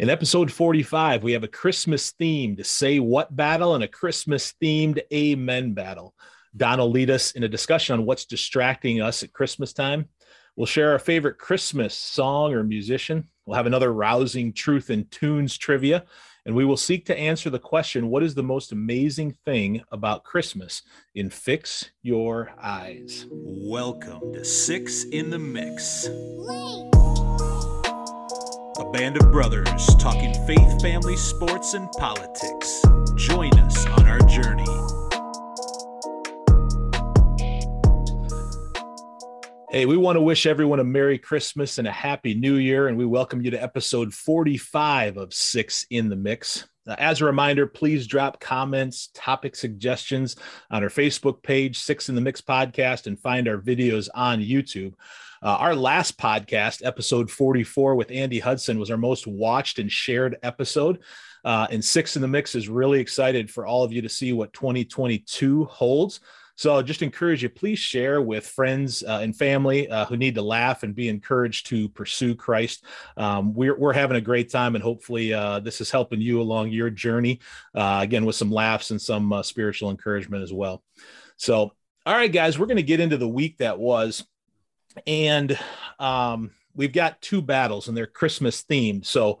In episode 45, we have a Christmas themed Say What battle and a Christmas themed Amen battle. Don will lead us in a discussion on what's distracting us at Christmas time. We'll share our favorite Christmas song or musician. We'll have another rousing truth and tunes trivia. And we will seek to answer the question what is the most amazing thing about Christmas in Fix Your Eyes? Welcome to Six in the Mix. A band of brothers talking faith, family, sports, and politics. Join us on our journey. Hey, we want to wish everyone a Merry Christmas and a Happy New Year, and we welcome you to episode 45 of Six in the Mix. Uh, as a reminder, please drop comments, topic suggestions on our Facebook page, Six in the Mix podcast, and find our videos on YouTube. Uh, our last podcast, episode 44 with Andy Hudson, was our most watched and shared episode. Uh, and Six in the Mix is really excited for all of you to see what 2022 holds. So just encourage you, please share with friends uh, and family uh, who need to laugh and be encouraged to pursue Christ. Um, we're, we're having a great time, and hopefully, uh, this is helping you along your journey, uh, again, with some laughs and some uh, spiritual encouragement as well. So, all right, guys, we're going to get into the week that was and um, we've got two battles and they're Christmas themed. So,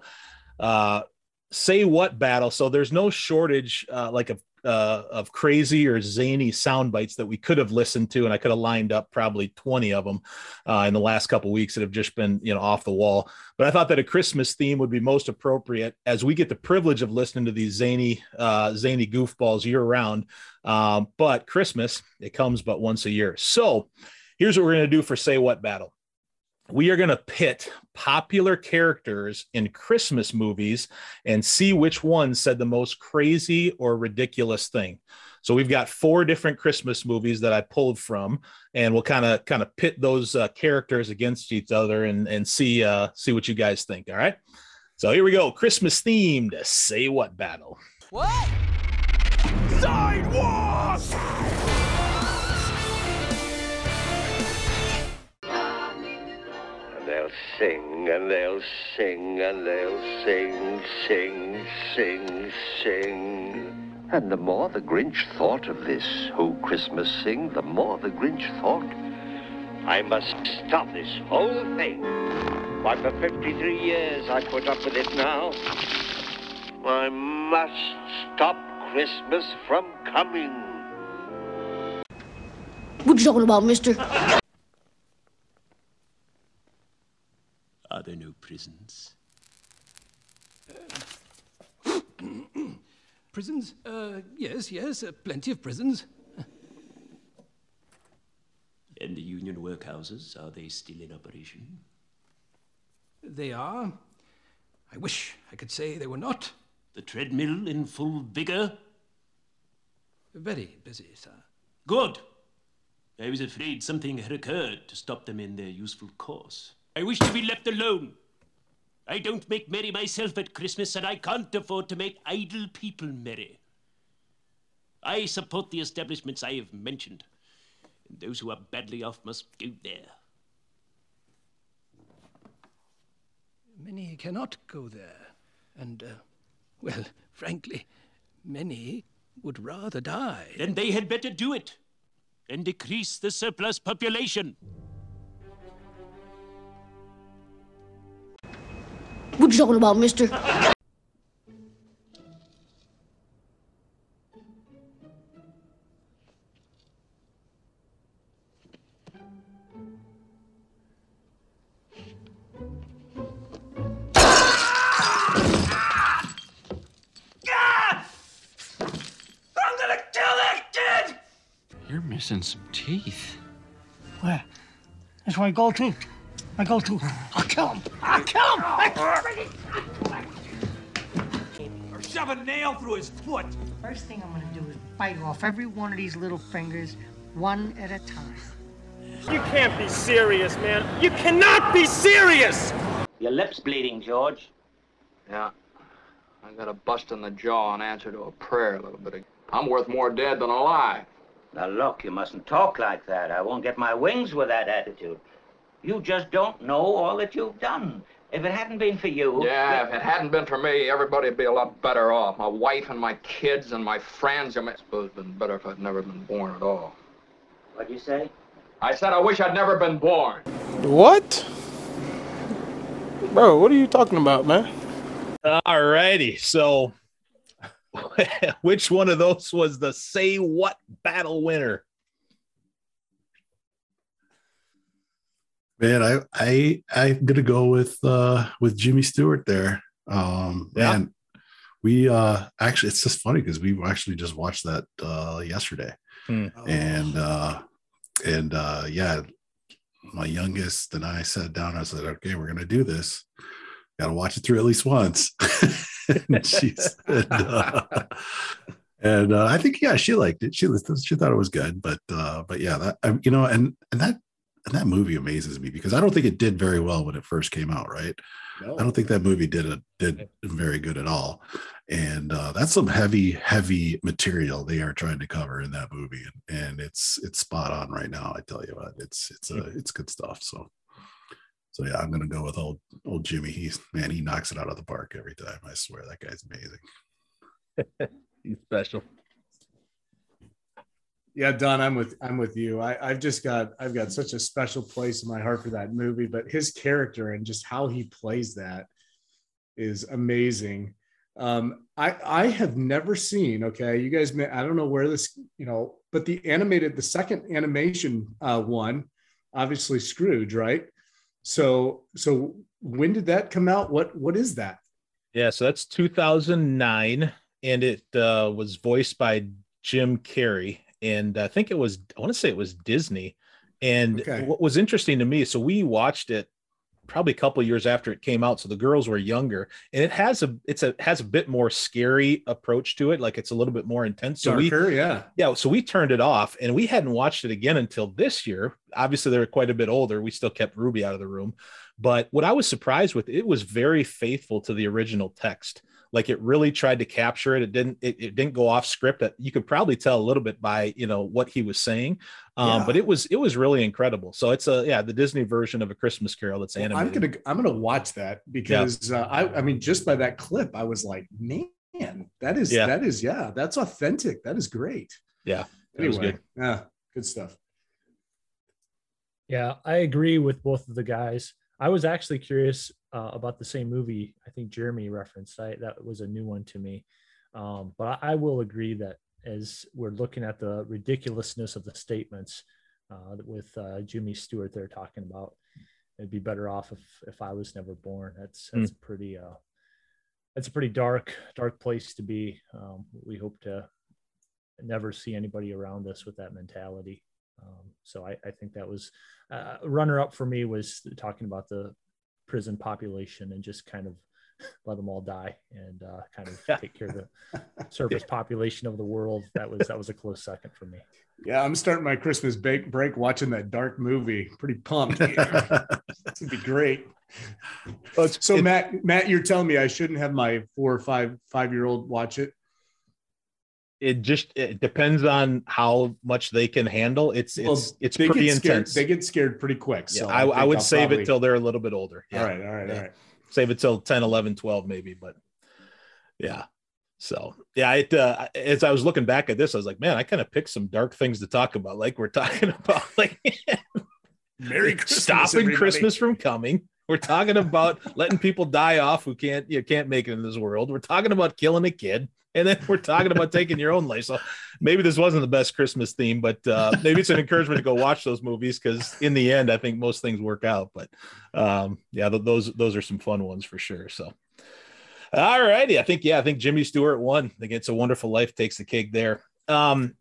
uh, say what battle? So there's no shortage uh, like of uh, of crazy or zany sound bites that we could have listened to, and I could have lined up probably 20 of them uh, in the last couple weeks that have just been you know off the wall. But I thought that a Christmas theme would be most appropriate as we get the privilege of listening to these zany uh, zany goofballs year round. Um, but Christmas it comes but once a year, so Here's what we're going to do for Say What Battle. We are going to pit popular characters in Christmas movies and see which one said the most crazy or ridiculous thing. So we've got four different Christmas movies that I pulled from, and we'll kind of kind of pit those uh, characters against each other and and see uh, see what you guys think. All right. So here we go. Christmas themed Say What Battle. What? Sidewalk! they'll sing and they'll sing and they'll sing, sing, sing, sing. And the more the Grinch thought of this Who Christmas Sing, the more the Grinch thought, I must stop this whole thing. Why, for 53 years I put up with it now. I must stop Christmas from coming. What you talking about, mister? Are there no prisons? prisons? Uh, yes, yes, uh, plenty of prisons. and the union workhouses, are they still in operation? They are. I wish I could say they were not. The treadmill in full vigor? Very busy, sir. Good. I was afraid something had occurred to stop them in their useful course. I wish to be left alone. I don't make merry myself at Christmas, and I can't afford to make idle people merry. I support the establishments I have mentioned, and those who are badly off must go there. Many cannot go there, and, uh, well, frankly, many would rather die. Then they had better do it, and decrease the surplus population. What you talking about, mister? And the killer kid. You're missing some teeth. Where? That's where I go to. I go to. I'll kill him. I'll kill him. Or shove a nail through his foot. First thing I'm gonna do is bite off every one of these little fingers, one at a time. You can't be serious, man. You cannot be serious. Your lip's bleeding, George. Yeah. I got a bust in the jaw in answer to a prayer a little bit ago. I'm worth more dead than alive. Now, look, you mustn't talk like that. I won't get my wings with that attitude. You just don't know all that you've done. If it hadn't been for you. Yeah, if it hadn't been for me, everybody'd be a lot better off. My wife and my kids and my friends. I mean, I suppose it'd been better if I'd never been born at all. What'd you say? I said I wish I'd never been born. What? Bro, what are you talking about, man? All righty. So, which one of those was the say what battle winner? Man, I I I'm gonna go with uh with Jimmy Stewart there. Um Yeah. man, we uh actually it's just funny because we actually just watched that uh yesterday. Hmm. And uh and uh yeah, my youngest and I sat down, I said, okay, we're gonna do this. Gotta watch it through at least once. and she said uh, and uh, I think yeah, she liked it. She she thought it was good, but uh, but yeah, that you know, and and that and that movie amazes me because I don't think it did very well when it first came out. Right? I don't think that movie did a, did very good at all, and uh, that's some heavy heavy material they are trying to cover in that movie, and, and it's it's spot on right now. I tell you what, it's it's uh, it's good stuff. So. So yeah, I'm gonna go with old old Jimmy. He's man, he knocks it out of the park every time. I swear that guy's amazing. He's special. Yeah, Don, I'm with I'm with you. I, I've just got I've got such a special place in my heart for that movie, but his character and just how he plays that is amazing. Um, I I have never seen. Okay, you guys, may, I don't know where this, you know, but the animated, the second animation uh, one, obviously Scrooge, right? So so when did that come out? What what is that? Yeah, so that's 2009, and it uh, was voiced by Jim Carrey, and I think it was I want to say it was Disney. And Okay. what was interesting to me, so we watched it probably a couple years after it came out, so the girls were younger, and it has a it's a has a bit more scary approach to it, like it's a little bit more intense. So we Darker, yeah. yeah, so we turned it off and we hadn't watched it again until this year. Obviously, they were quite a bit older. We still kept Ruby out of the room. But what I was surprised with, it was very faithful to the original text. Like it really tried to capture it. It didn't, it, it didn't go off script. That you could probably tell a little bit by, you know, what he was saying. Um, Yeah. but it was it was really incredible. So it's a yeah, the Disney version of a Christmas carol that's animated. I'm gonna I'm gonna watch that because uh, I I mean just by that clip I was like man that is Yeah. that is yeah that's authentic that is great yeah, it was anyway good. yeah good stuff Yeah, I agree with both of the guys. I was actually curious uh, about the same movie. I think Jeremy referenced. I, that was a new one to me. Um, but I, I will agree that as we're looking at the ridiculousness of the statements uh, with uh, Jimmy Stewart, they're talking about it'd be better off if if I was never born. That's that's pretty. Uh, that's a pretty dark dark place to be. Um, we hope to never see anybody around us with that mentality. Um, so I, I think that was uh, runner up for me was talking about the prison population and just kind of let them all die and uh, kind of take care of the surface population of the world. That was that was a close second for me. yeah I'm starting my Christmas break break watching that dark movie. Pretty pumped. This would be great. So Matt Matt you're telling me I shouldn't have my four or five five year old watch it It just it depends on how much they can handle. It's it's Well, it's they pretty scared- intense. they get scared pretty quick Yeah, so I, I would I'll save probably- it till they're a little bit older. Yeah. all right all right all Yeah. right Save it till 10, 11, 12 maybe, but yeah. So, yeah, it uh, as I was looking back at this, I was like, man, I kind of picked some dark things to talk about. Like we're talking about like Merry Christmas, stopping everybody. Christmas from coming. We're talking about letting people die off who can't you can't make it in this world. We're talking about killing a kid. And then we're talking about taking your own life. So maybe this wasn't the best Christmas theme, but uh, maybe it's an encouragement to go watch those movies because in the end, I think most things work out. But um, yeah, th- those those are some fun ones for sure. So all righty, I think yeah, I think Jimmy Stewart won. I think it's a wonderful life takes the cake there. Um,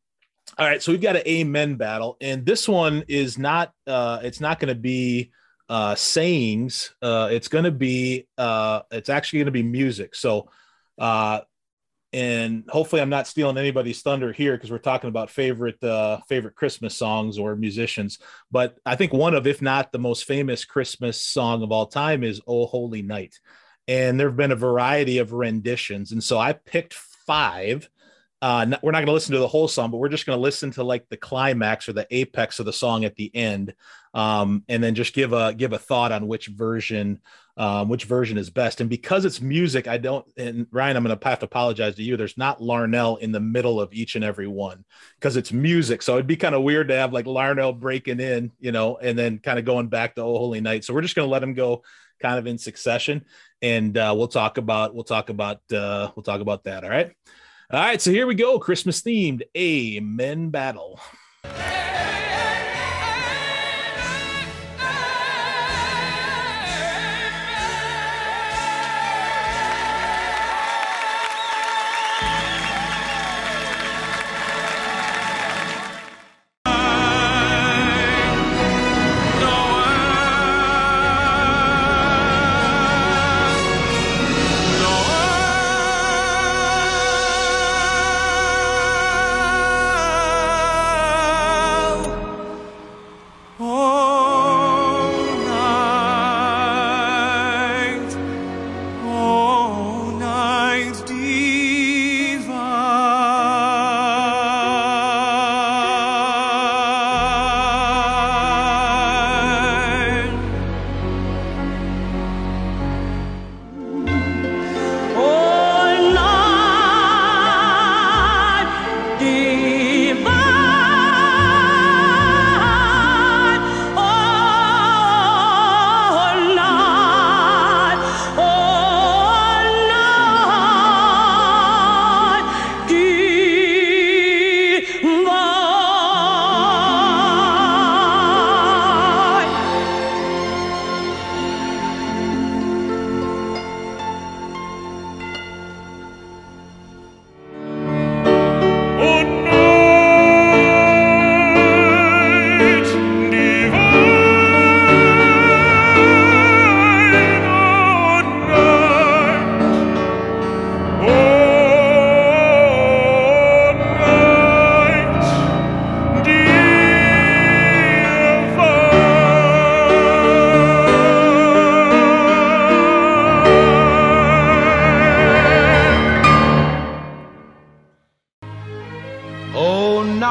all right, so we've got an amen battle, and this one is not uh, it's not going to be uh, sayings. Uh, it's going to be uh, it's actually going to be music. So. Uh, and hopefully I'm not stealing anybody's thunder here because we're talking about favorite uh, favorite Christmas songs or musicians. But I think one of, if not the most famous Christmas song of all time, is "Oh Holy Night," and there have been a variety of renditions. And so I picked five uh, n- we're not going to listen to the whole song, but we're just going to listen to like the climax or the apex of the song at the end, um, and then just give a give a thought on which version um, which version is best. And because it's music, I don't. And Ryan, I'm going to have to apologize to you. There's not Larnelle in the middle of each and every one because it's music. So it'd be kind of weird to have like Larnelle breaking in, you know, and then kind of going back to Oh Holy Night. So we're just going to let him go kind of in succession, and uh, we'll talk about we'll talk about uh, we'll talk about that. All right. All right, so here we go. Christmas themed Amen Battle.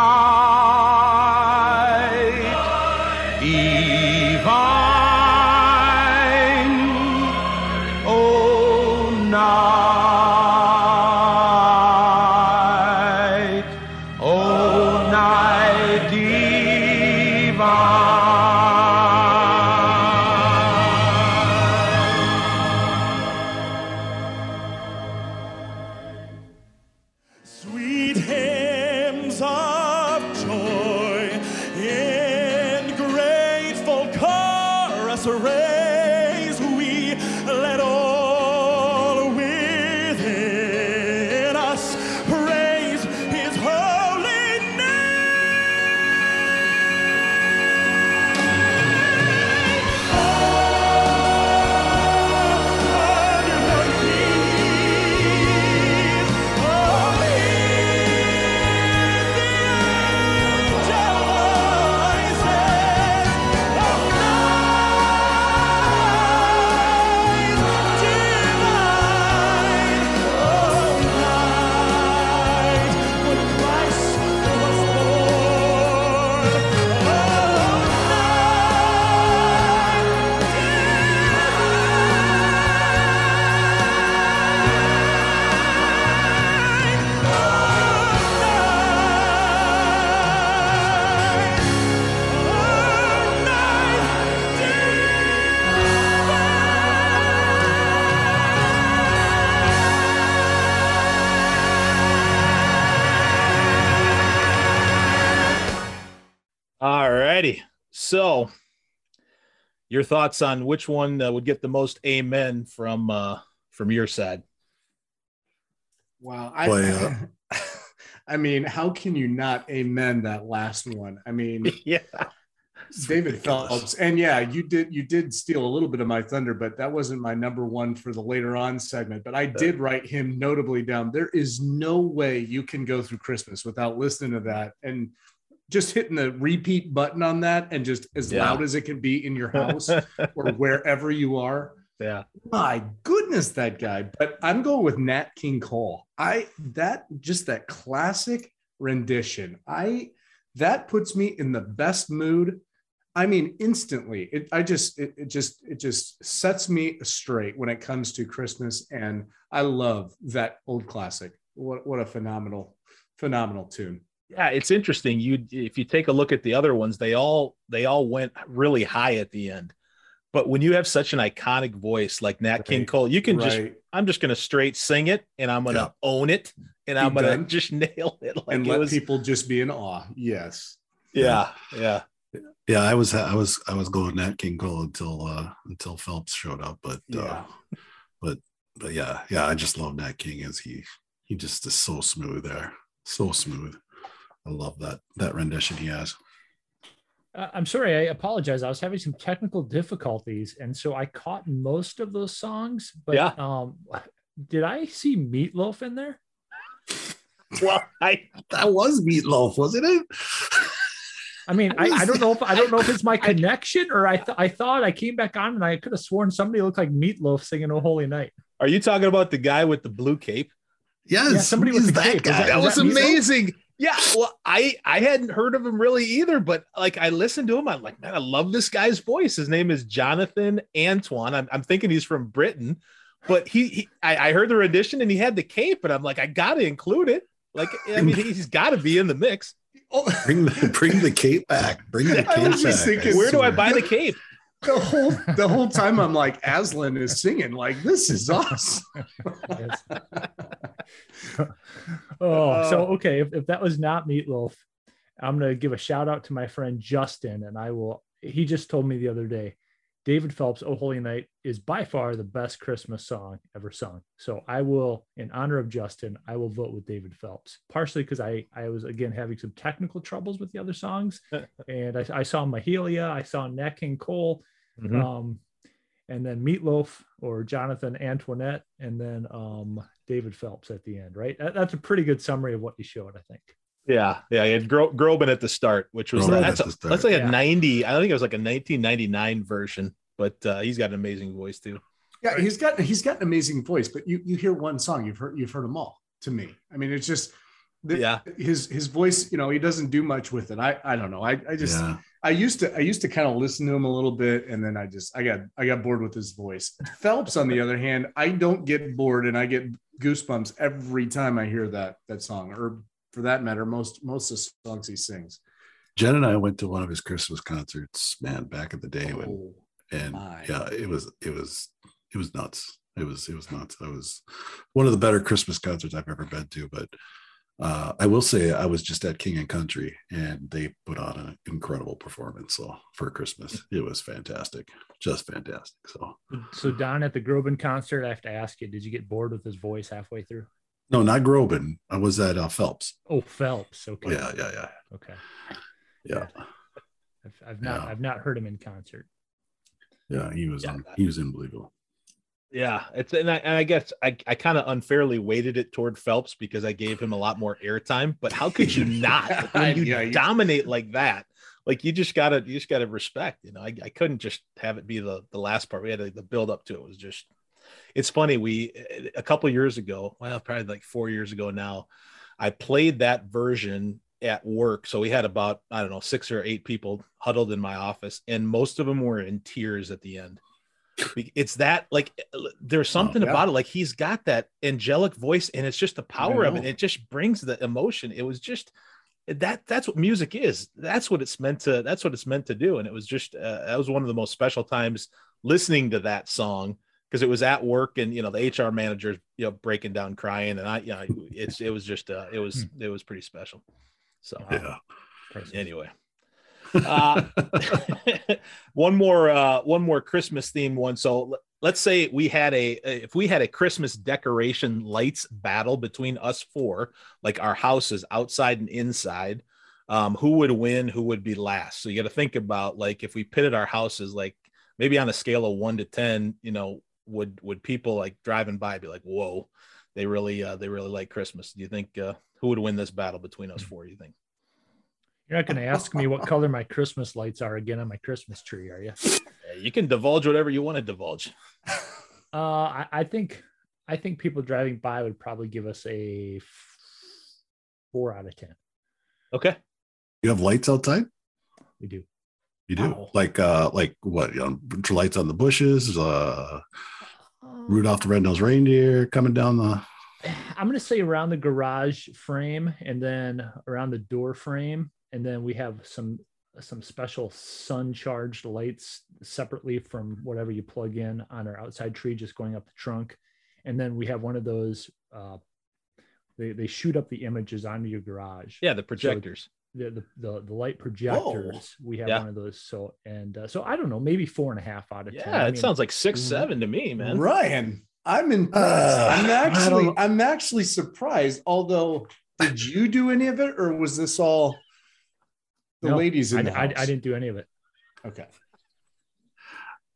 Oh, your thoughts on which one uh, would get the most amen from uh, from your side? Wow. I, Boy, uh, I mean, how can you not amen that last one? I mean, yeah. David ridiculous. Phelps. And yeah, you did you did steal a little bit of my thunder, but that wasn't my number one for the later on segment. But I did write him notably down. There is no way you can go through Christmas without listening to that and just hitting the repeat button on that and just as Yeah. loud as it can be in your house or wherever you are. Yeah. My goodness. that guy, but I'm going with Nat King Cole. I that just that classic rendition. I that puts me in the best mood. I mean, instantly. It I just it, it just it just sets me straight when it comes to Christmas, and I love that old classic. What what a phenomenal phenomenal tune. Yeah, it's interesting. You if you take a look at the other ones, they all they all went really high at the end. But when you have such an iconic voice like Nat King Cole, you can just. I'm just gonna straight sing it and I'm gonna Yeah. own it and I'm Be gonna done. just nail it. Like and it let was, people just be in awe. Yes. yeah, yeah. Yeah, I was I was I was going Nat King Cole until uh until Phelps showed up, but uh but but yeah, yeah, I just love Nat King as he he just is so smooth there. So smooth. I love that that rendition he has. Uh, I'm sorry, I apologize. I was having some technical difficulties, and so I caught most of those songs. But Yeah. um, did I see Meatloaf in there? Well, I That was meatloaf, wasn't it? I mean, I, I don't know if I don't know if it's my connection or I th- I thought I came back on and I could have sworn somebody looked like Meatloaf singing "Oh Holy Night." Are you talking about the guy with the blue cape? Yes, Yeah, somebody with the that cape. Was guy. that- That was Meatloaf? amazing. Yeah, well, I I hadn't heard of him really either, but like I listened to him, I'm like, man, I love this guy's voice. His name is Jonathan Antoine. I'm, I'm thinking he's from Britain, but he, he I, I heard the rendition and he had the cape, and I'm like, I got to include it. Like, I mean, he's got to be in the mix. Oh. Bring the bring the cape back. Bring the I cape was just back. thinking- Where do I buy the cape? The whole the whole time I'm like Aslan is singing like this is awesome. Oh, so okay. If, if that was not Meatloaf, I'm gonna give a shout out to my friend Justin, and I will. He just told me the other day, David Phelps' "Oh Holy Night" is by far the best Christmas song ever sung. So I will, in honor of Justin, I will vote with David Phelps, partially because I I was again having some technical troubles with the other songs, and I, I saw Mahalia, I saw Nat King Cole, Mhm. um, and then Meatloaf or Jonathan Antoinette, and then um, David Phelps at the end. Right, That- that's a pretty good summary of what you showed, I think. Yeah, yeah, he had Gro- Groban at the start, which was Groban that's, at a, start. that's like a 90. I think it was like a 1999 version, but uh, he's got an amazing voice too. Yeah, he's got he's got an amazing voice, but you you hear one song, you've heard you've heard them all. To me, I mean, it's just the, Yeah. his his voice. You know, he doesn't do much with it. I I don't know. I I just Yeah. I used to I used to kind of listen to him a little bit, and then I just I got I got bored with his voice. Phelps, on the other hand, I don't get bored, and I get goosebumps every time I hear that that song, or for that matter, most most of the songs he sings. Jen and I went to one of his Christmas concerts, man, back in the day when Oh, and my. yeah, it was it was it was nuts. It was it was nuts. I was one of the better Christmas concerts I've ever been to. But uh, I will say I was just at King and Country, and they put on an incredible performance. So for Christmas, it was fantastic, just fantastic. So So Don at the Groban concert, I have to ask you, did you get bored with his voice halfway through? no, not Groban. I was at uh, Phelps. Oh, Phelps. Okay. Yeah, yeah, yeah, Okay. yeah, I've, I've not Yeah. I've not heard him in concert. yeah. He was Yeah. un- he was unbelievable. Yeah, it's and I, and I guess I, I kind of unfairly weighted it toward Phelps because I gave him a lot more airtime. But how could you not when you Yeah, dominate like that? Like you just gotta you just gotta respect. You know, I, I couldn't just have it be the the last part. We had to, the build up to it was just. It's funny. We a couple years ago, well, probably like four years ago now, I played that version at work. So we had about I don't know six or eight people huddled in my office, and most of them were in tears at the end. It's that like there's something yeah. about it. Like he's got that angelic voice, and it's just the power of it. It just brings the emotion. It was just that that's what music is. That's what it's meant to. That's what it's meant to do. And it was just uh, that was one of the most special times listening to that song because it was at work and you know the HR manager you know breaking down crying and I you know it's it was just uh it was it was pretty special. So Yeah. anyway uh one more uh one more christmas themed one. So let's say we had a if we had a christmas decoration lights battle between us four like our houses outside and inside um who would win who would be last? So you got to think about like if we pitted our houses like maybe on a scale of 1 to 10 you know would would people like driving by be like whoa they really uh they really like christmas. Do you think uh who would win this battle between us four you think You're not going to ask me what color my Christmas lights are again on my Christmas tree, are you? You can divulge whatever you want to divulge Uh, I, I think I think people driving by would probably give us a f- four out of ten. Okay. You have lights outside? We do. You do? Like uh like what, you know, lights on the bushes, uh Rudolph the Red-Nosed Reindeer coming down the I'm gonna say around the garage frame and then around the door frame, and then we have some some special sun charged lights separately from whatever you plug in on our outside tree, just going up the trunk. And then we have one of those. Uh, they they shoot up the images onto your garage. Yeah, the So projectors. the, the the the light projectors. We have Yeah. one of those. So and uh, so I don't know, maybe four and a half out of ten. Yeah, I it mean, sounds like six, seven to me, man. Ryan, I'm impressed. Uh, I'm actually I'm actually surprised. Although, did you do any of it, or was this all the no, ladies in I, the house? I didn't do any of it. Okay.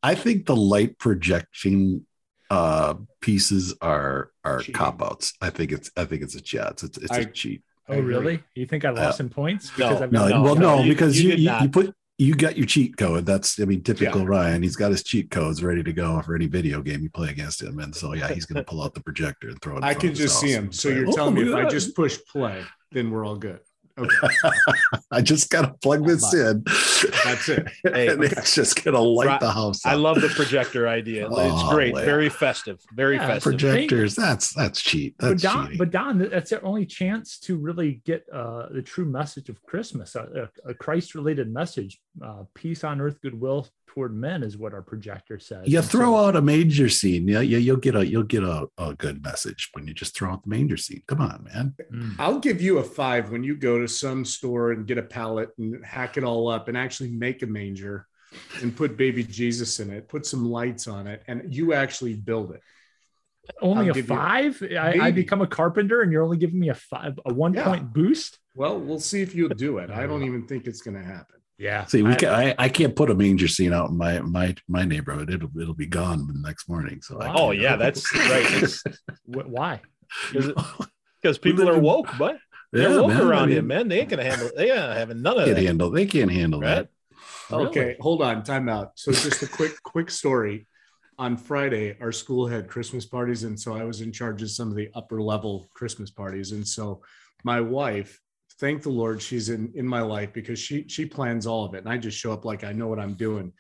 I think the light projection uh pieces are are cop outs. I think it's I think it's a yeah, it's it's, it's a I- cheat. Oh, really? You think I lost Uh, in points? no, I've No, got- well, no, you- because you you you, you put you got your cheat code. That's I mean, typical Yeah. Ryan. He's got his cheat codes ready to go for any video game you play against him, and so yeah, he's gonna pull out the projector and throw it. in I can just see him. So say, you're "Oh, telling me if I just push play, then we're all good. Okay. I just gotta plug this in. That's it. Hey, and it's just gonna light Right. the house. Up. I love the projector idea. it's Oh, great. man. Very festive. Very Yeah, festive. projectors. That's that's cheat. but That's Don, cheating. but Don, that's the only chance to really get uh, the true message of Christmas, a, a, a Christ-related message, uh, peace on earth, goodwill toward men, is what our projector says. you And throw so- out a manger scene, yeah, yeah, you'll get a you'll get a, a good message when you just throw out the manger scene. Come on, man. Mm. I'll give you a five when you go to some store and get a pallet and hack it all up and actually make a manger and put baby Jesus in it, put some lights on it, and you actually build it. only I'll a give you- five. I, I become a carpenter, and you're only giving me a five, a one Yeah. point boost. Well, we'll see if you'll do it. I don't even think it's going to happen. Yeah. See, we I- can, I, I can't put a manger scene out in my my my neighborhood. It'll it'll be gone the next morning. So I Oh can't- yeah, that's right. It's Why? because people are woke, but they're Yeah, woke man, around you, mean- man. They ain't gonna handle. They ain't having none of can't that. handle. They can't handle Right? that. Okay, hold on, time out. So just a quick quick story. On Friday, our school had Christmas parties, and so I was in charge of some of the upper level Christmas parties. And so my wife, thank the Lord, she's in in my life because she she plans all of it, and I just show up like I know what I'm doing.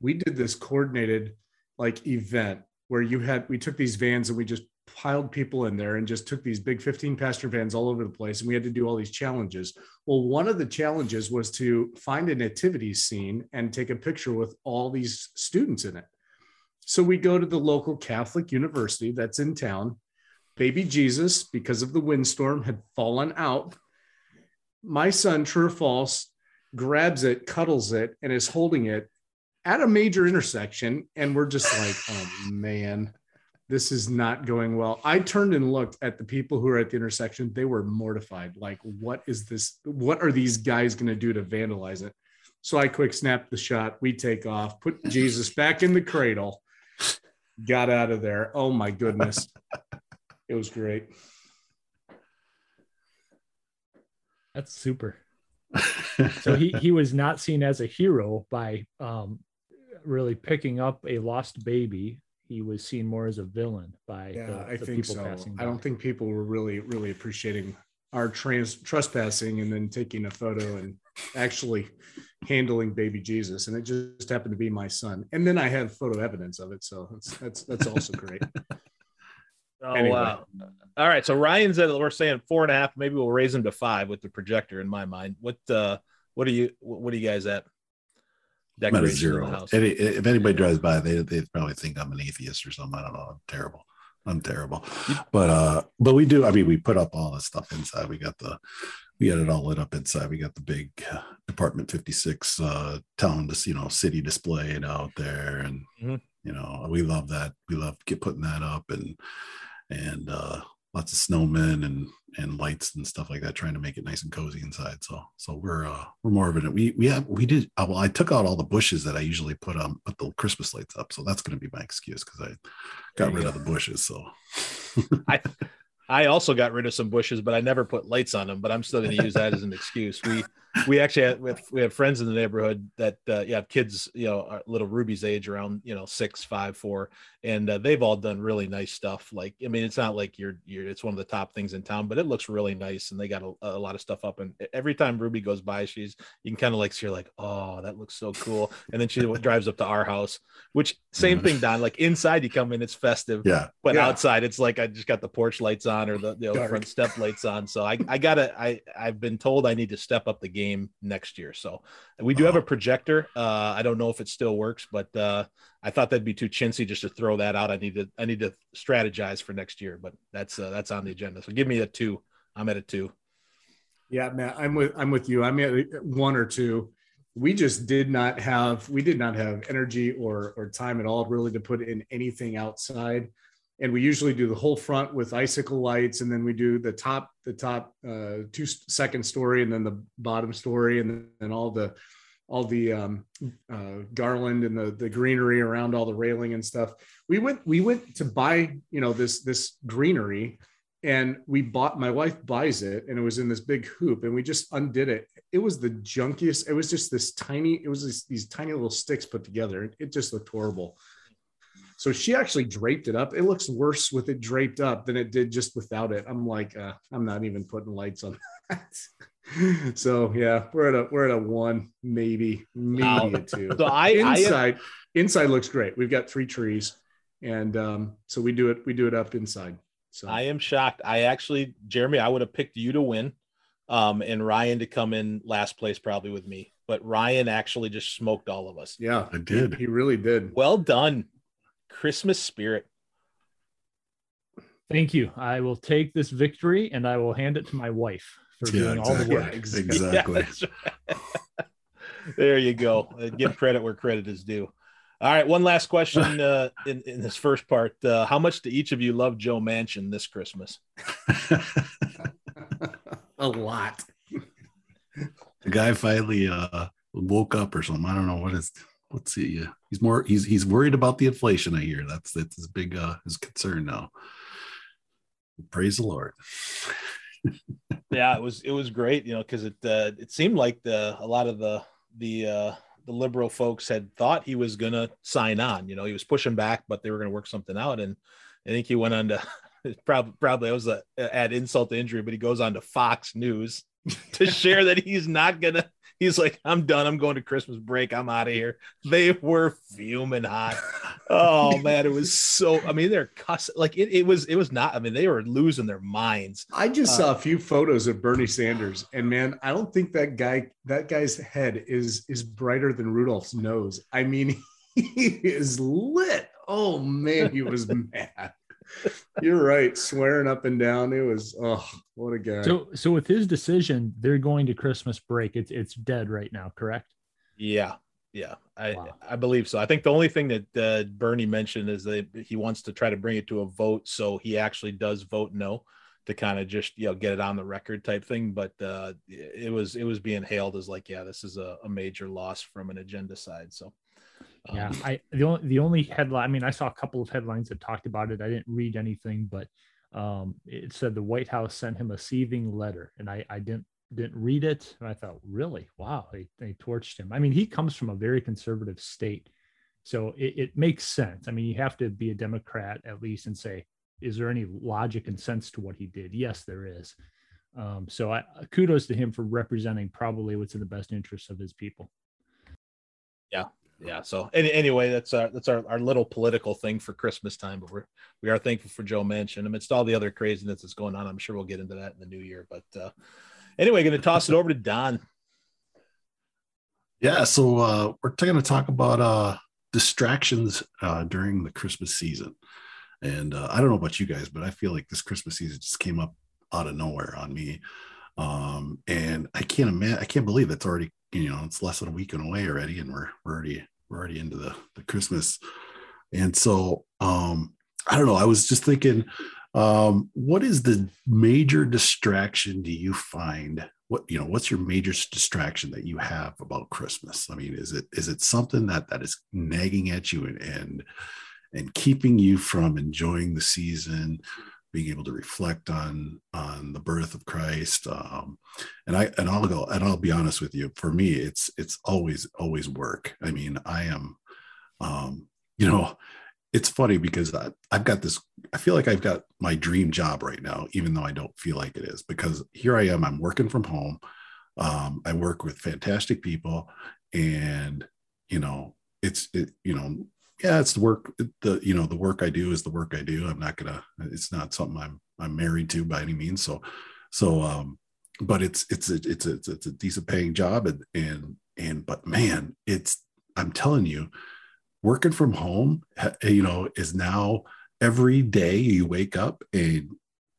We did this coordinated like event where you had we took these vans and we just piled people in there and just took these big 15 passenger vans all over the place. And we had to do all these challenges. Well one of the challenges was to find a nativity scene and take a picture with all these students in it. So we go to the local catholic university that's in town. Baby jesus because of the windstorm had fallen out my son true or false grabs it cuddles it and is holding it at a major intersection and we're just like oh man this is not going well. I turned and looked at the people who are at the intersection. They were mortified like what is this? What are these guys going to do to vandalize it? So i quick snapped the shot we take off put jesus back in the cradle got out of there. Oh my goodness. It was great That's super. so he he was not seen as a hero by um really picking up a lost baby. He was seen more as a villain by yeah the, i the think people so. passing i don't think people were really really appreciating our trans trespassing and then taking a photo and actually handling baby jesus. And it just happened to be my son. And then i have photo evidence of it. So that's that's that's also great Oh Anyway. wow! All right, so Ryan's at we're saying four and a half. Maybe we'll raise him to five with the projector. In my mind, what uh, what are you what are you guys at? I'm at a Decorations in the zero. Any, if anybody drives by, they they probably think I'm an atheist or something. I don't know. I'm terrible. I'm terrible. But uh, but we do. I mean, we put up all this stuff inside. We got the we got it all lit up inside. We got the big uh, Department 56 uh, town, this you know, city displayed out there, and Mhm. you know, we love that. We love get putting that up and and uh, lots of snowmen and and lights and stuff like that, trying to make it nice and cozy inside. So so we're uh, we're more of it. We we have we did. Uh, well, I took out all the bushes that I usually put on put the Christmas lights up. So that's going to be my excuse because I got rid go. of the bushes. So I I also got rid of some bushes, but I never put lights on them. But I'm still going to use that as an excuse. We we actually have, we have, we have friends in the neighborhood that uh, yeah have kids you know little ruby's age around you know six five four and uh, they've all done really nice stuff like i mean it's not like you're you're it's one of the top things in town but it looks really nice and they got a, a lot of stuff up and every time ruby goes by she's you can kind of like see her like oh that looks so cool and then she drives up to our house which same Mhm. thing don like inside you come in it's festive Yeah. but Yeah. outside it's like i just got the porch lights on or the you know, front step lights on so i i gotta i i've been told i need to step up the game next year. So we do have a projector. Uh i don't know if it still works but uh i thought that'd be too chintzy just to throw that out. I need to i need to strategize for next year but that's uh, that's on the agenda. So give me a two. I'm at a two. Yeah, man, I'm with I'm with you. I'm at one or two. We just did not have we did not have energy or or time at all really to put in anything outside. And we usually do the whole front with icicle lights, and then we do the top the top uh, two second story, and then the bottom story, and then all the all the um, uh, garland and the the greenery around all the railing and stuff. We went we went to buy you know this this greenery and we bought my wife buys it and it was in this big hoop and we just undid it it was the junkiest it was just this tiny it was this, these tiny little sticks put together it, it just looked horrible so she actually draped it up it looks worse with it draped up than it did just without it i'm like uh, i'm not even putting lights on that so yeah we're at a we're at a one maybe maybe Wow. a two So I- I inside inside looks great we've got three trees and um so we do it we do it up inside so I am shocked. I actually, Jeremy, I would have picked you to win, um, and Ryan to come in last place probably with me. But Ryan actually just smoked all of us. Yeah, I did. He, he really did. Well done, Christmas spirit. Thank you. I will take this victory and I will hand it to my wife for Yeah, doing all the exactly. work. Exactly. Yeah, right. there you go. Uh, Give credit where credit is due. All right, one last question uh, in in this first part. Uh, how much do each of you love Joe Manchin this Christmas? a lot. the guy finally uh woke up or something. I don't know what is what's he uh, he's more he's he's worried about the inflation, I hear. That's that's his big uh his concern now. Praise the Lord. yeah it was it was great you know because it uh, it seemed like the a lot of the the uh the liberal folks had thought he was gonna sign on you know he was pushing back but they were gonna work something out and i think he went on to probably probably was a add insult to injury but he goes on to fox news to share that he's not gonna he's like i'm done i'm going to christmas break i'm out of here they were fuming hot oh man it was so i mean they're cussing like it, it was it was not i mean they were losing their minds I just Uh, saw a few photos of Bernie Sanders, and man, I don't think that guy that guy's head is is brighter than Rudolph's nose. I mean, he is lit. Oh man, he was mad. You're right, swearing up and down. It was oh, what a guy. So, so with his decision, they're going to Christmas break. It's it's dead right now, correct? Yeah, yeah, I I believe so. I think the only thing that uh, Bernie mentioned is that he wants to try to bring it to a vote, so he actually does vote no to kind of just you know get it on the record type thing. But uh, it was it was being hailed as like, yeah, this is a, a major loss from an agenda side. So Yeah, I the only the only headline. I mean, I saw a couple of headlines that talked about it. I didn't read anything, but um, it said the White House sent him a seething letter, and I I didn't didn't read it. And I thought, really, wow, they they torched him. I mean, he comes from a very conservative state, so it, it makes sense. I mean, you have to be a Democrat at least and say, is there any logic and sense to what he did? Yes, there is. Um, so I kudos to him for representing probably what's in the best interest of his people. yeah, yeah. So any, anyway, that's our that's our, our little political thing for Christmas time. But we're we are thankful for Joe Manchin amidst all the other craziness that's going on. I'm sure we'll get into that in the new year. But uh, anyway, going to toss it over to Don. Yeah, so uh, we're going to talk about uh, distractions uh, during the Christmas season. And uh, I don't know about you guys, but I feel like this Christmas season just came up out of nowhere on me. Um, and I can't imagine, I can't believe it's already, you know, it's less than a week away already, and we're we're already we're already into the the Christmas. And so um, I don't know. I was just thinking, um, what is the major distraction do you find what you know what's your major distraction that you have about christmas i mean is it is it something that that is nagging at you and and, and keeping you from enjoying the season being able to reflect on on the birth of Christ. Um, and I and I'll go and I'll be honest with you. For me, it's it's always always work. I mean, I am, um, you know, it's funny because I, I've got this. I feel like I've got my dream job right now, even though I don't feel like it is. Because here I am. I'm working from home. Um, I work with fantastic people, and you know, it's it, you know yeah, it's the work. The you know the work I do is the work I do. I'm not gonna. It's not something I'm I'm married to by any means. So so um, but it's it's a it's a it's a decent paying job and and and but man, it's I'm telling you, working from home, you know, is now every day you wake up and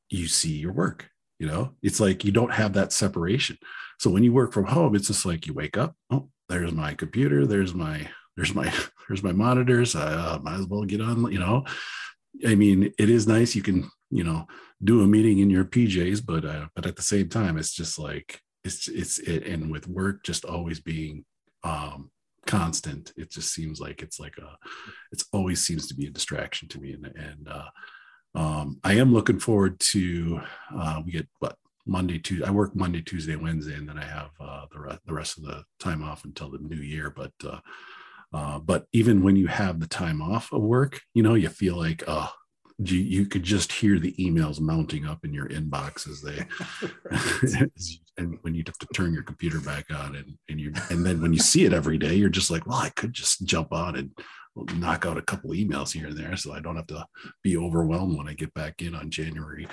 you see your work. You know, it's like you don't have that separation. So when you work from home, it's just like you wake up. Oh, there's my computer. There's my there's my there's my monitors. I uh, might as well get on. You know, I mean, it is nice. You can you know do a meeting in your PJs, but uh, but at the same time, it's just like it's it's it, and with work just always being um constant it just seems like it's like a it's always seems to be a distraction to me and and uh um i am looking forward to uh we get what monday tuesday i work monday tuesday wednesday and then i have uh the, re- the rest of the time off until the new year but uh uh, but even when you have the time off of work, you know, you feel like, oh, you, you could just hear the emails mounting up in your inbox as they, and when you have to turn your computer back on and, and you, and then when you see it every day, you're just like, well, I could just jump on and knock out a couple emails here and there. So I don't have to be overwhelmed when I get back in on January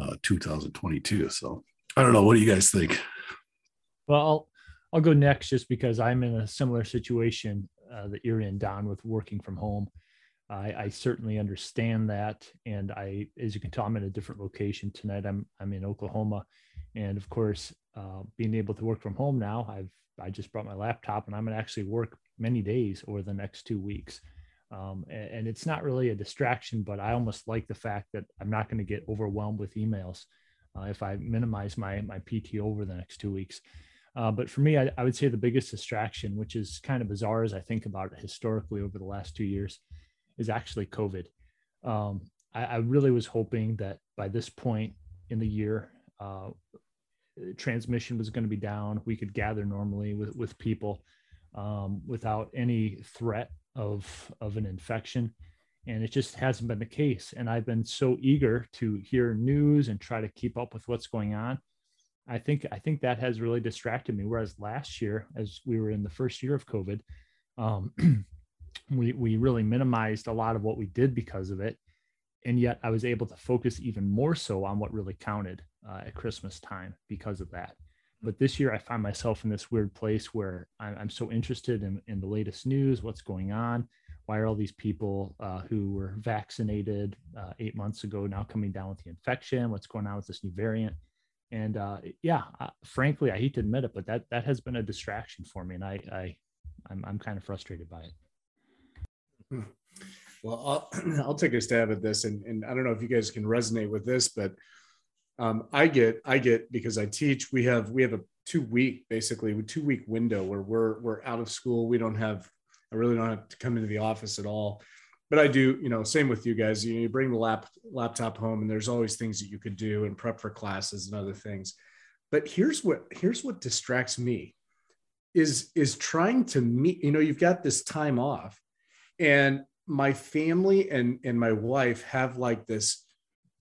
uh, 2022. So I don't know. What do you guys think? Well, I'll, I'll go next just because I'm in a similar situation uh, that you're in, Don, with working from home. I, I, certainly understand that, and I, as you can tell, I'm in a different location tonight. I'm I'm in Oklahoma, and of course, uh, being able to work from home now, I've I just brought my laptop, and I'm gonna actually work many days over the next two weeks. Um, and, and, it's not really a distraction, but I almost like the fact that I'm not going to get overwhelmed with emails uh, if I minimize my my PT over the next two weeks. Uh, but for me, I, I, would say the biggest distraction, which is kind of bizarre as I think about it historically over the last two years, is actually COVID. Um, I, I, really was hoping that by this point in the year, uh, transmission was going to be down. We could gather normally with, with people um, without any threat of, of an infection. And it just hasn't been the case. And I've been so eager to hear news and try to keep up with what's going on I think I think that has really distracted me. Whereas last year, as we were in the first year of COVID, um, we we really minimized a lot of what we did because of it, and yet I was able to focus even more so on what really counted uh, at Christmas time because of that. But this year, I find myself in this weird place where I'm, I'm so interested in, in the latest news, what's going on, why are all these people uh, who were vaccinated uh, eight months ago now coming down with the infection? What's going on with this new variant? And uh, yeah, uh, frankly, I hate to admit it, but that that has been a distraction for me, and I, I I'm I'm kind of frustrated by it. Hmm. Well, I'll I'll take a stab at this, and and I don't know if you guys can resonate with this, but um, I get I get because I teach. We have we have a two week basically two week window where we're we're out of school. We don't have I really don't have to come into the office at all but I do, you know, same with you guys. You, know, you bring the lap, laptop home, and there's always things that you could do and prep for classes and other things. But here's what here's what distracts me is is trying to meet. You know, you've got this time off, and my family and and my wife have like this.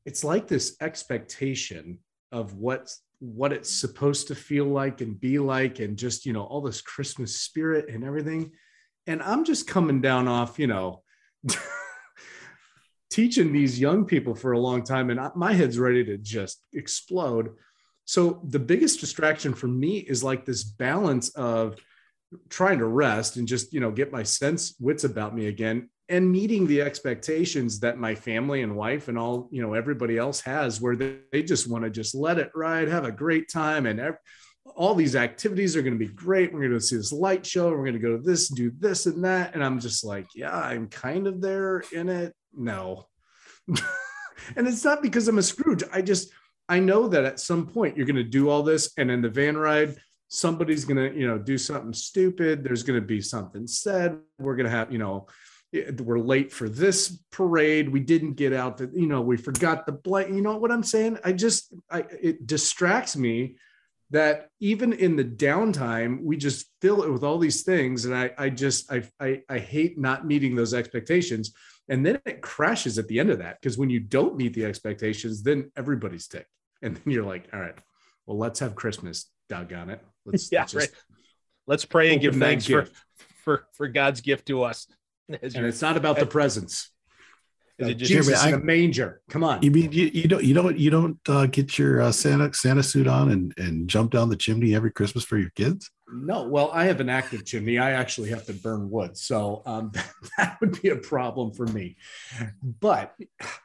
It's like this expectation of what what it's supposed to feel like and be like, and just you know all this Christmas spirit and everything. And I'm just coming down off, you know teaching these young people for a long time and my head's ready to just explode. So the biggest distraction for me is like this balance of trying to rest and just you know get my sense wits about me again and meeting the expectations that my family and wife and all you know everybody else has where they, they just want to just let it ride have a great time and all these activities are going to be great. We're going to see this light show. We're going to go to this, do this and that. And I'm just like, yeah, I'm kind of there in it. No. and it's not because I'm a Scrooge. I just, I know that at some point you're going to do all this. And in the van ride, somebody's going to, you know, do something stupid. There's going to be something said. We're going to have, you know, eh, we're late for this parade. We didn't get out the, you know, we forgot the blank. You know what I'm saying? I just, I, it distracts me that even in the downtime, we just fill it with all these things. And I, I just, I, I, I hate not meeting those expectations. And then it crashes at the end of that. Because when you don't meet the expectations, then everybody's ticked. And then you're like, all right, well, let's have Christmas, doggone it. Let's, Yeah, let's just- right. Let's pray and give thanks for, for for God's gift to us. And it's not about the presents. Is it just- Jesus Jeremy, in a manger. Come on. You mean you, you don't you don't you don't uh, get your uh, Santa Santa suit on and and jump down the chimney every Christmas for your kids? No, well, I have an active chimney. I actually have to burn wood, so um, that would be a problem for me. But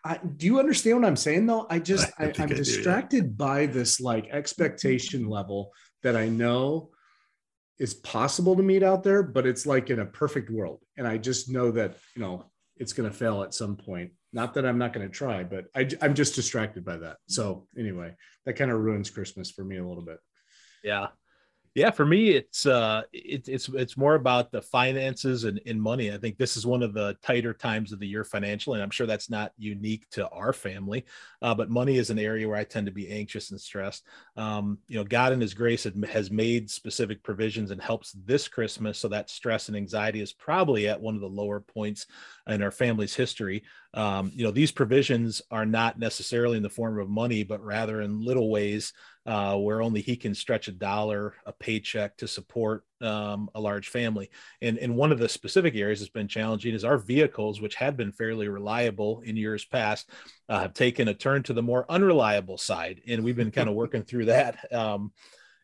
I, do you understand what I'm saying? Though I just I I, I'm I do, yeah. distracted by this like expectation level that I know is possible to meet out there, but it's like in a perfect world, and I just know that you know it's going to fail at some point. Not that I'm not going to try, but I, I'm just distracted by that. So anyway, that kind of ruins Christmas for me a little bit. Yeah. Yeah, for me, it's uh, it, it's it's more about the finances and, and money. I think this is one of the tighter times of the year financially, and I'm sure that's not unique to our family. Uh, but money is an area where I tend to be anxious and stressed. Um, you know, God in His grace has made specific provisions and helps this Christmas, so that stress and anxiety is probably at one of the lower points in our family's history. Um, you know, these provisions are not necessarily in the form of money, but rather in little ways uh, where only he can stretch a dollar, a paycheck to support um, a large family. And, and one of the specific areas that's been challenging is our vehicles, which had been fairly reliable in years past, uh, have taken a turn to the more unreliable side. And we've been kind of working through that. Um,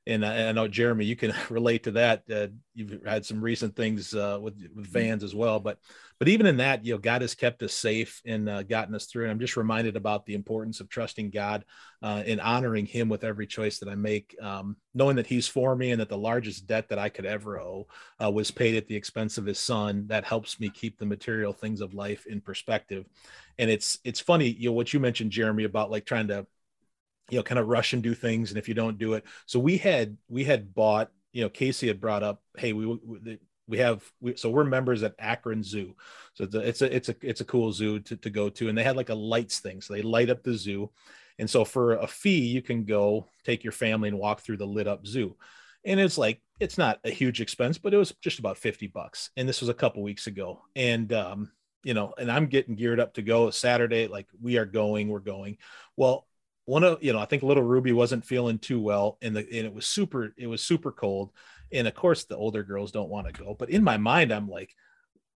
and I, I know Jeremy, you can relate to that. Uh, you've had some recent things uh, with with vans as well, but but even in that, you know, God has kept us safe and uh, gotten us through. And I'm just reminded about the importance of trusting God uh, and honoring Him with every choice that I make, um, knowing that He's for me and that the largest debt that I could ever owe uh, was paid at the expense of His Son. That helps me keep the material things of life in perspective. And it's it's funny, you know, what you mentioned, Jeremy, about like trying to you know kind of rush and do things and if you don't do it. So we had we had bought you know casey had brought up hey we we, we have we, so we're members at akron zoo. So it's a it's a it's a, it's a cool zoo to, to go to. And they had like a lights thing. So they light up the zoo. And so for a fee you can go take your family and walk through the lit up zoo. And it's like it's not a huge expense but it was just about 50 bucks. And this was a couple weeks ago. And um you know and i'm getting geared up to go saturday. Like we are going we're going. Well one of you know i think little ruby wasn't feeling too well and the and it was super it was super cold. And of course the older girls don't want to go but in my mind i'm like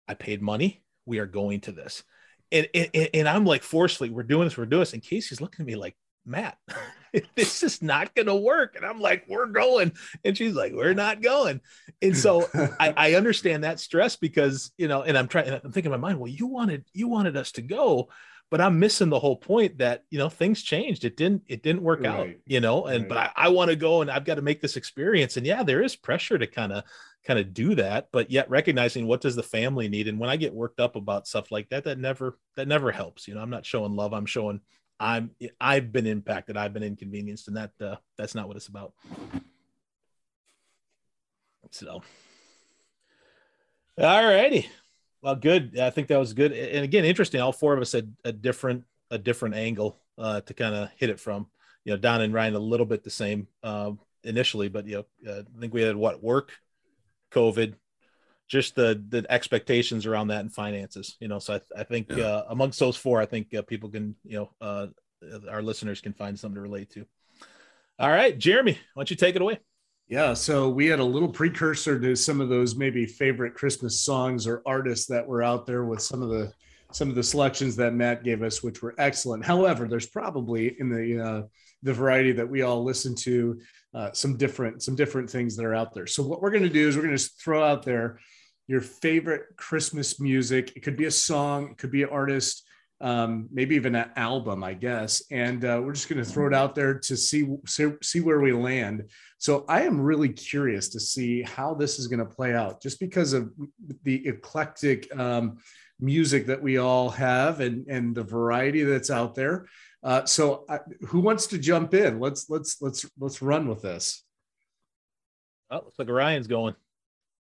i paid money. We are going to this. And and, and i'm like forcefully we're doing this we're doing this. And casey's looking at me like matt this is not gonna work. And i'm like we're going. And she's like we're not going. And so I, I understand that stress because you know and i'm trying i'm thinking in my mind well you wanted you wanted us to go but I'm missing the whole point that you know things changed. It didn't it didn't work out, you know. And but I, I want to go and I've got to make this experience. And yeah, there is pressure to kind of kind of do that, but yet recognizing what does the family need. And when I get worked up about stuff like that, that never that never helps. You know, I'm not showing love. I'm showing I'm I've been impacted. I've been inconvenienced, and that uh, that's not what it's about. So, all righty. Well, good. I think that was good. And again, interesting. All four of us had a different a different angle uh, to kind of hit it from. You know, Don and Ryan a little bit the same uh, initially, but you know, uh, I think we had what work, COVID, just the the expectations around that and finances. You know, so I, I think Yeah. uh, amongst those four, I think uh, people can you know uh, our listeners can find something to relate to. All right, Jeremy, why don't you take it away? Yeah, so we had a little precursor to some of those maybe favorite Christmas songs or artists that were out there with some of the some of the selections that Matt gave us, which were excellent. However, there's probably in the uh, the variety that we all listen to uh, some different some different things that are out there. So what we're going to do is we're going to throw out there your favorite Christmas music. It could be a song, it could be an artist, um, maybe even an album, I guess. And uh, we're just going to throw it out there to see, see see where we land. So I am really curious to see how this is going to play out, just because of the eclectic um, music that we all have and and the variety that's out there. Uh, so I, who wants to jump in? Let's let's let's let's run with this. Oh, looks like Ryan's going.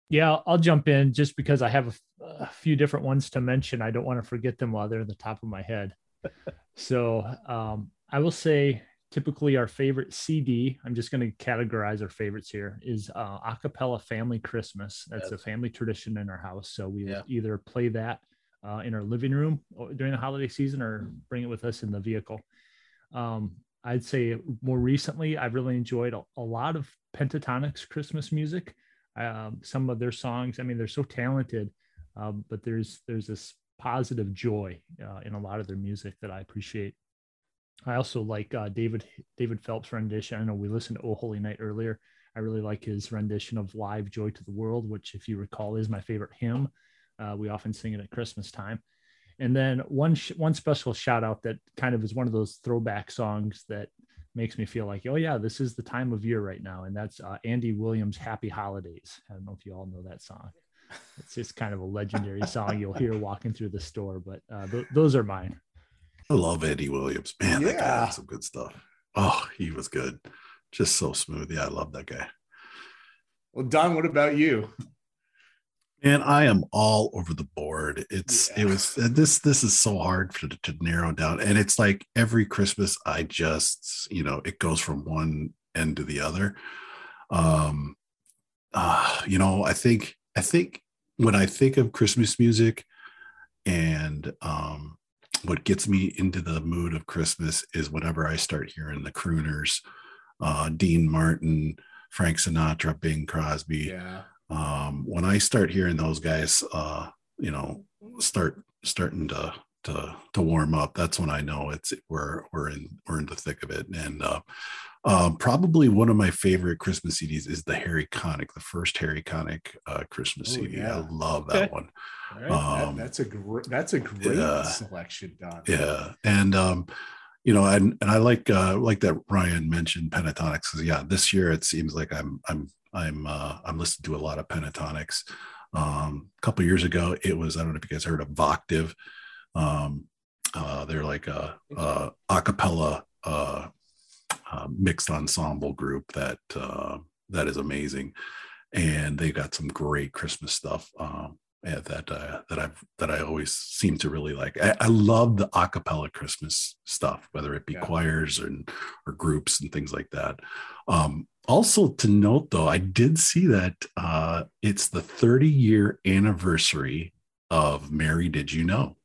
Yeah, I'll- jump in just because I have a, few different ones to mention. I don't want to forget them while they're in the top of my head. so um, I will say typically our favorite CD, I'm just going to categorize our favorites here, is uh, Acappella Family Christmas. That's a family tradition in our house. So we Yeah. either play that uh, in our living room during the holiday season or bring it with us in the vehicle. Um, I'd say more recently, I've really enjoyed a, a lot of Pentatonix Christmas music. Um, some of their songs, I mean, they're so talented, um, but there's there's this positive joy uh, in a lot of their music that I appreciate. I also like uh, David David Phelps' rendition. I know we listened to "Oh Holy Night" earlier. I really like his rendition of "Live Joy to the World," which, if you recall, is my favorite hymn. Uh, we often sing it at Christmas time. And then one sh- one special shout out that kind of is one of those throwback songs that makes me feel like, oh yeah, this is the time of year right now, and that's uh, Andy Williams' "Happy Holidays." I don't know if you all know that song. It's just kind of a legendary song you'll hear walking through the store, but uh, th- those are mine. I love Eddie Williams. Man, that guy Yeah. had some good stuff. Oh, he was good. Just so smooth. Yeah, I love that guy. Well, Don, what about you? And I am all over the board. It's Yeah. it was this this is so hard for, to narrow down. And it's like every Christmas, I just, you know, it goes from one end to the other. Um uh, you know, I think I think when I think of Christmas music and um what gets me into the mood of Christmas is whenever I start hearing the crooners, uh Dean Martin, Frank Sinatra, Bing Crosby Yeah. Um, when I start hearing those guys, uh, you know, start starting to to to warm up, that's when I know it's we're we're in we're in the thick of it. And uh, um, probably one of my favorite Christmas CDs is the Harry Connick, the first Harry Connick uh, Christmas Oh, CD. yeah. I love that one. Right. That- Um, that's a great that's a great yeah. selection, Don. yeah and um you know and and i like uh like that ryan mentioned Pentatonix because yeah this year it seems like i'm i'm i'm uh i'm listening to a lot of Pentatonix um a couple years ago it was i don't know if you guys heard of Voctave um uh they're like a, a acapella uh, uh mixed ensemble group that uh that is amazing and they've got some great christmas stuff um yeah, that uh, that I've that I always seem to really like. I, I love the a cappella Christmas stuff, whether it be Yeah. choirs and or groups and things like that. Um, also to note though, I did see that uh, it's the 30 year anniversary of Mary Did You Know?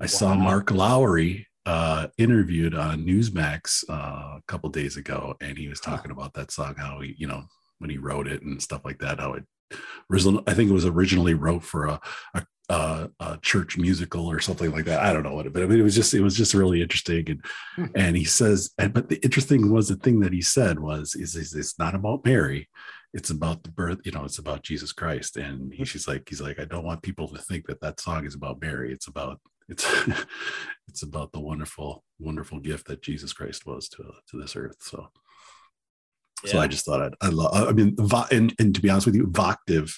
I saw Mark Lowry uh, interviewed on Newsmax uh, a couple days ago, and he was talking about that song, how he, you know, when he wrote it and stuff like that, how it I think it was originally wrote for a, a, a, a church musical or something like that. I don't know what, it, but I mean, it was just, it was just really interesting. And, Hmm. and he says, and, but the interesting was the thing that he said was, is, is it's not about Mary. It's about the birth, you know, it's about Jesus Christ. And he, hmm. she's like, he's like, I don't want people to think that that song is about Mary. It's about, it's, it's about the wonderful, wonderful gift that Jesus Christ was to, to this earth. So, so I just thought I'd, I love, I mean, and, and to be honest with you, Voctave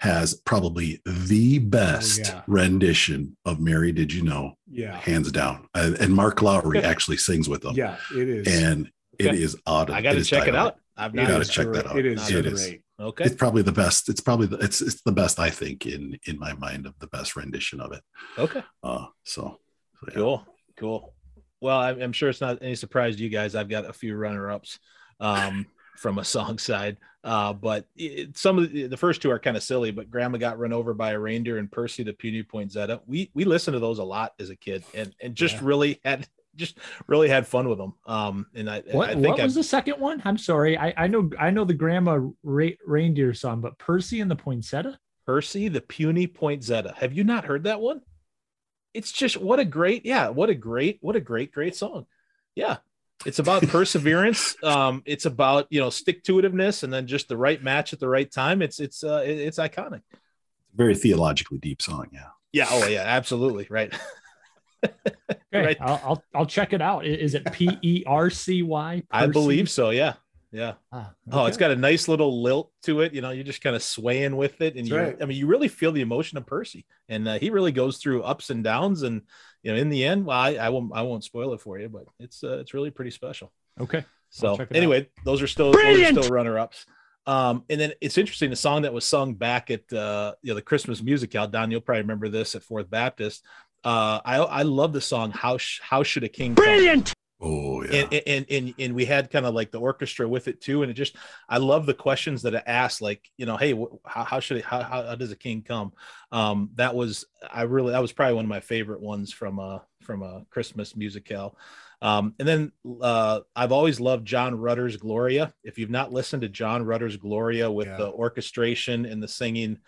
has probably the best yeah. rendition of Mary Did You Know, Yeah. hands down. And, and Mark Lowry actually sings with them. Yeah, it is. And it Okay. is odd. I got to is check it out. I've not. got to check that out. It is It is. Okay. It's probably the best. It's probably the, it's it's the best I think in in my mind of the best rendition of it. Okay. Uh, so, so yeah. Cool. Cool. Well, I'm, I'm sure it's not any surprise to you guys. I've got a few runner ups um, from a song side. Uh, but it, some of the, the first two are kind of silly, but Grandma got run over by a reindeer and Percy the puny poinsettia. We, we listened to those a lot as a kid and, and just Yeah. really had, just really had fun with them. Um, and I, What, I think what I, was the second one? I'm sorry. I, I know I know the grandma ra- reindeer song, but Percy and the poinsettia. Percy the puny poinsettia. Have you not heard that one? It's just what a great, yeah, what a great, what a great, great song. Yeah. It's about perseverance. Um, it's about you know stick to itiveness and then just the right match at the right time. It's it's uh it's iconic. very theologically deep song. Yeah. Yeah, oh yeah, absolutely. Right. Okay, Right. I'll, I'll I'll check it out. Is it P E R C Y? I believe so, yeah. Yeah. Ah, Oh, it's got a nice little lilt to it. You know, you're just kind of swaying with it, and That's you, right. I mean, you really feel the emotion of Percy, and uh, he really goes through ups and downs, and you know, in the end, well, I, I won't, I won't spoil it for you, but it's, uh, it's really pretty special. okay. So check it anyway, those are still those are still runner ups. Um, and then it's interesting the song that was sung back at uh, you know the Christmas musical. Don, you'll probably remember this at Fourth Baptist. Uh, I I love the song "How Sh- How Should a King?" Brilliant. Oh yeah. and, and and and we had kind of like the orchestra with it too and it just i love the questions that it asked like you know hey wh- how, how should it how, how does a king come um that was i really that was probably one of my favorite ones from uh from a christmas musical um and then uh i've always loved john rutter's gloria if you've not listened to john rutter's gloria with Yeah. the orchestration and the singing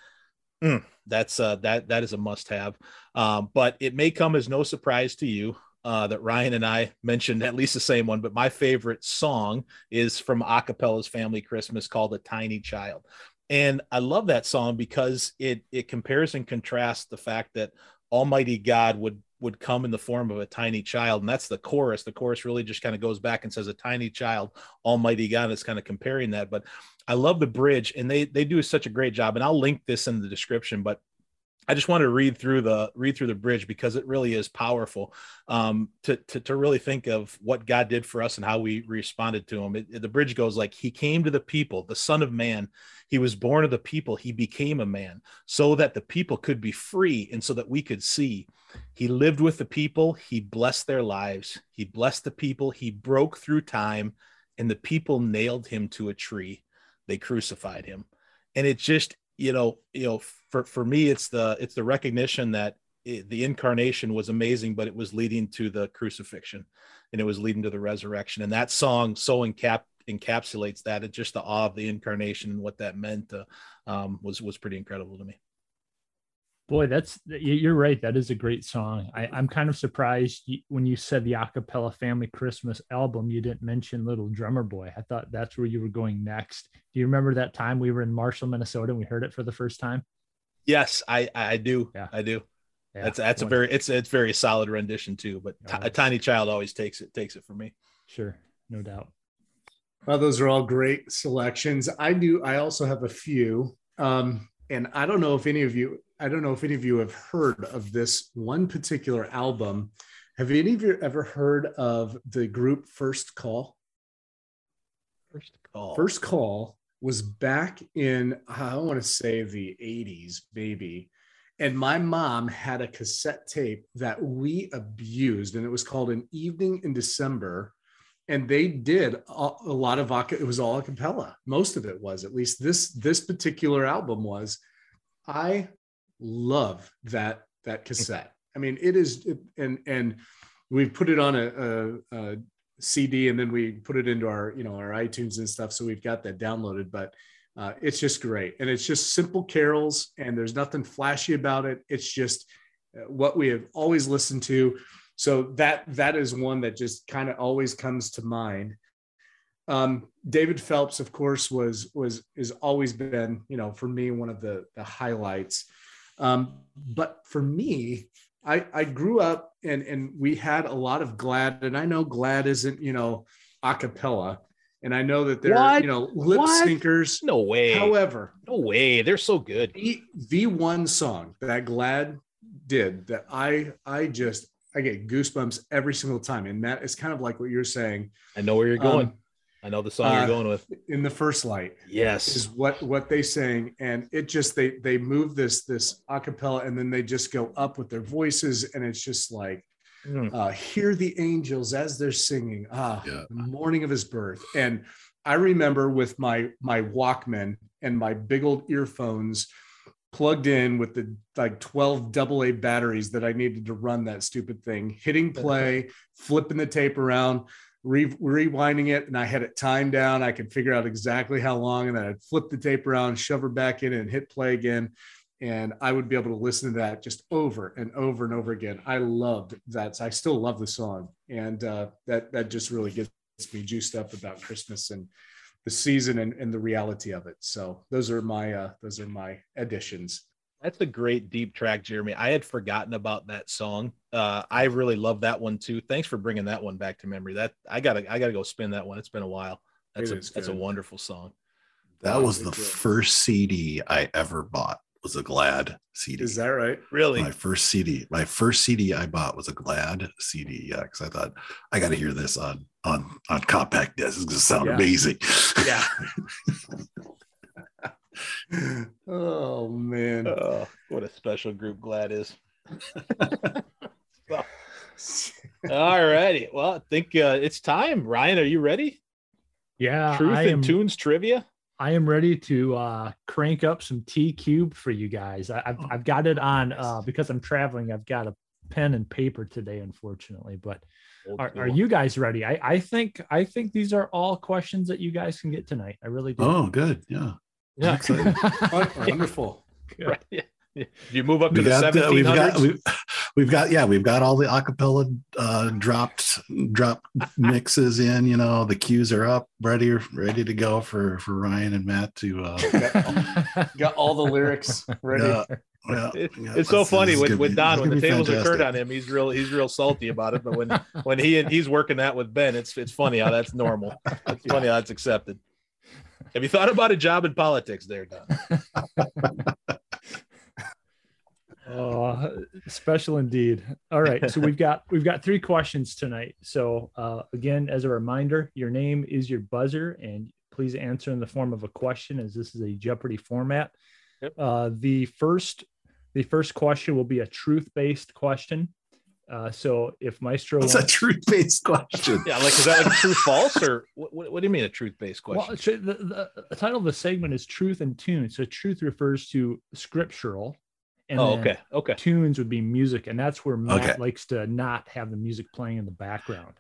mm, that's uh that that is a must have um but it may come as no surprise to you uh, that Ryan and I mentioned at least the same one, but my favorite song is from Acappella's Family Christmas called "A Tiny Child," and I love that song because it it compares and contrasts the fact that Almighty God would would come in the form of a tiny child, and that's the chorus. The chorus really just kind of goes back and says, "A tiny child, Almighty God." Is kind of comparing that, but I love the bridge, and they they do such a great job. And I'll link this in the description, but I just want to read through the read through the bridge because it really is powerful um, to, to to really think of what God did for us and how we responded to Him. It, it- the bridge goes like He came to the people, the Son of Man. He was born of the people. He became a man so that the people could be free and so that we could see. He lived with the people. He blessed their lives. He blessed the people. He broke through time, and the people nailed him to a tree. They crucified him, and it just you know you know for for me it's the it's the recognition that it, the incarnation was amazing but it was leading to the crucifixion and it was leading to the resurrection. And that song so encap encapsulates that. It's just the awe of the incarnation and what that meant uh, um, was was pretty incredible to me Boy, that's you- you're right. That is a great song. I, I'm kind of surprised you, when you said the Acappella Family Christmas album, you didn't mention Little Drummer Boy. I thought that's where you were going next. Do you remember that time we were in Marshall, Minnesota, and we heard it for the first time? yes i i do Yeah. i do Yeah. that's that's a very it's it's very solid rendition too but Yeah, Ti- a tiny child always takes it takes it for me Sure, no doubt. Well, those are all great selections. I do. I also have a few, um, and I don't know if any of you. I don't know if any of you have heard of this one particular album. Have any of you ever heard of the group First Call? first call First Call was back in I want to say the 80s, maybe. And my mom had a cassette tape that we abused, and it was called An Evening in December. And they did a, a lot of it was all a cappella. Most of it was, at least this this particular album was. I love that that cassette. I mean, it is, it, and and we've put it on a, a, a CD and then we put it into our you know our iTunes and stuff. So we've got that downloaded, but uh, it's just great and it's just simple carols and there's nothing flashy about it. It's just uh, what we have always listened to. So that that is one that just kind of always comes to mind. Um, David Phelps, of course, was was is always been you know for me one of the the highlights. Um, but for me, I, I grew up and and we had a lot of glad and i know glad isn't you know a cappella. And i know that they're What? you know lip What? syncers. No way. However no way. They're so good. The, the one song that glad did that i i just i get goosebumps every single time. And that is kind of like what you're saying. I know where you're going. Um, i know the song uh, you're going with in the first light yes is what what they sang and it just they they move this this a cappella and then they just go up with their voices and it's just like Mm. uh hear the angels as they're singing ah Yeah. the morning of his birth and i remember with my my walkman and my big old earphones plugged in with the like 12 double a batteries that i needed to run that stupid thing hitting play flipping the tape around re- rewinding it and I had it timed down. I could figure out exactly how long, and then I'd flip the tape around, shove her back in, and hit play again. And I would be able to listen to that just over and over and over again. I loved that. I still love the song, and uh, that that just really gets me juiced up about Christmas and the season and, and the reality of it. So those are my uh, those are my additions. That's a great deep track, Jeremy. I had forgotten about that song. Uh, I really love that one too. Thanks for bringing that one back to memory. That I gotta, I gotta go spin that one. It's been a while. That's It a, that's a wonderful song. That was the good. first CD I ever bought. Was a Glad CD. Is that right? Really? My first CD, my first CD I bought was a Glad CD. Yeah, because I thought I got to hear this on on on compact disc. It's gonna sound Yeah. amazing. Yeah. Oh man. Oh, what a special group Glad is. Well, all righty. Well, I think uh, it's time. Ryan, are you ready? Yeah, Truth I and am, Tunes trivia. I am ready to uh, crank up some T cube for you guys. I, I've, I've got it on uh, because I'm traveling. I've got a pen and paper today, unfortunately. But are, are you guys ready? I, I think I think these are all questions that you guys can get tonight. I really do. Oh, good. Yeah. Yeah. excited. Won- Wonderful. Right. Yeah. Yeah. You move up to We the got, uh, we've got we've, we've got yeah we've got all the acapella uh dropped drop mixes in you know the cues are up ready ready to go for for ryan and matt to uh Got, got all the lyrics ready. yeah, yeah, It- yeah, it's so funny with, with Don this when the is gonna tables are turned on him. He's real he's real salty about it. But when when he and he's working that with Ben, it's it's funny how that's normal. It's funny how that's accepted. Have you thought about a job in politics there, Don? Oh, special indeed. All right, so we've got we've got three questions tonight. So uh, again, as a reminder, your name is your buzzer, and please answer in the form of a question, as this is a Jeopardy format. Yep. Uh, the first the first question will be a truth based question. Uh, so if Maestro What's a truth based question? Yeah, like is that like true false or what, what, what do you mean a truth based question? Well, tr- the, the, the title of the segment is Truth and Tune. So truth refers to scriptural. And Oh, okay, okay. Tunes would be music, and that's where Matt Okay. likes to not have the music playing in the background.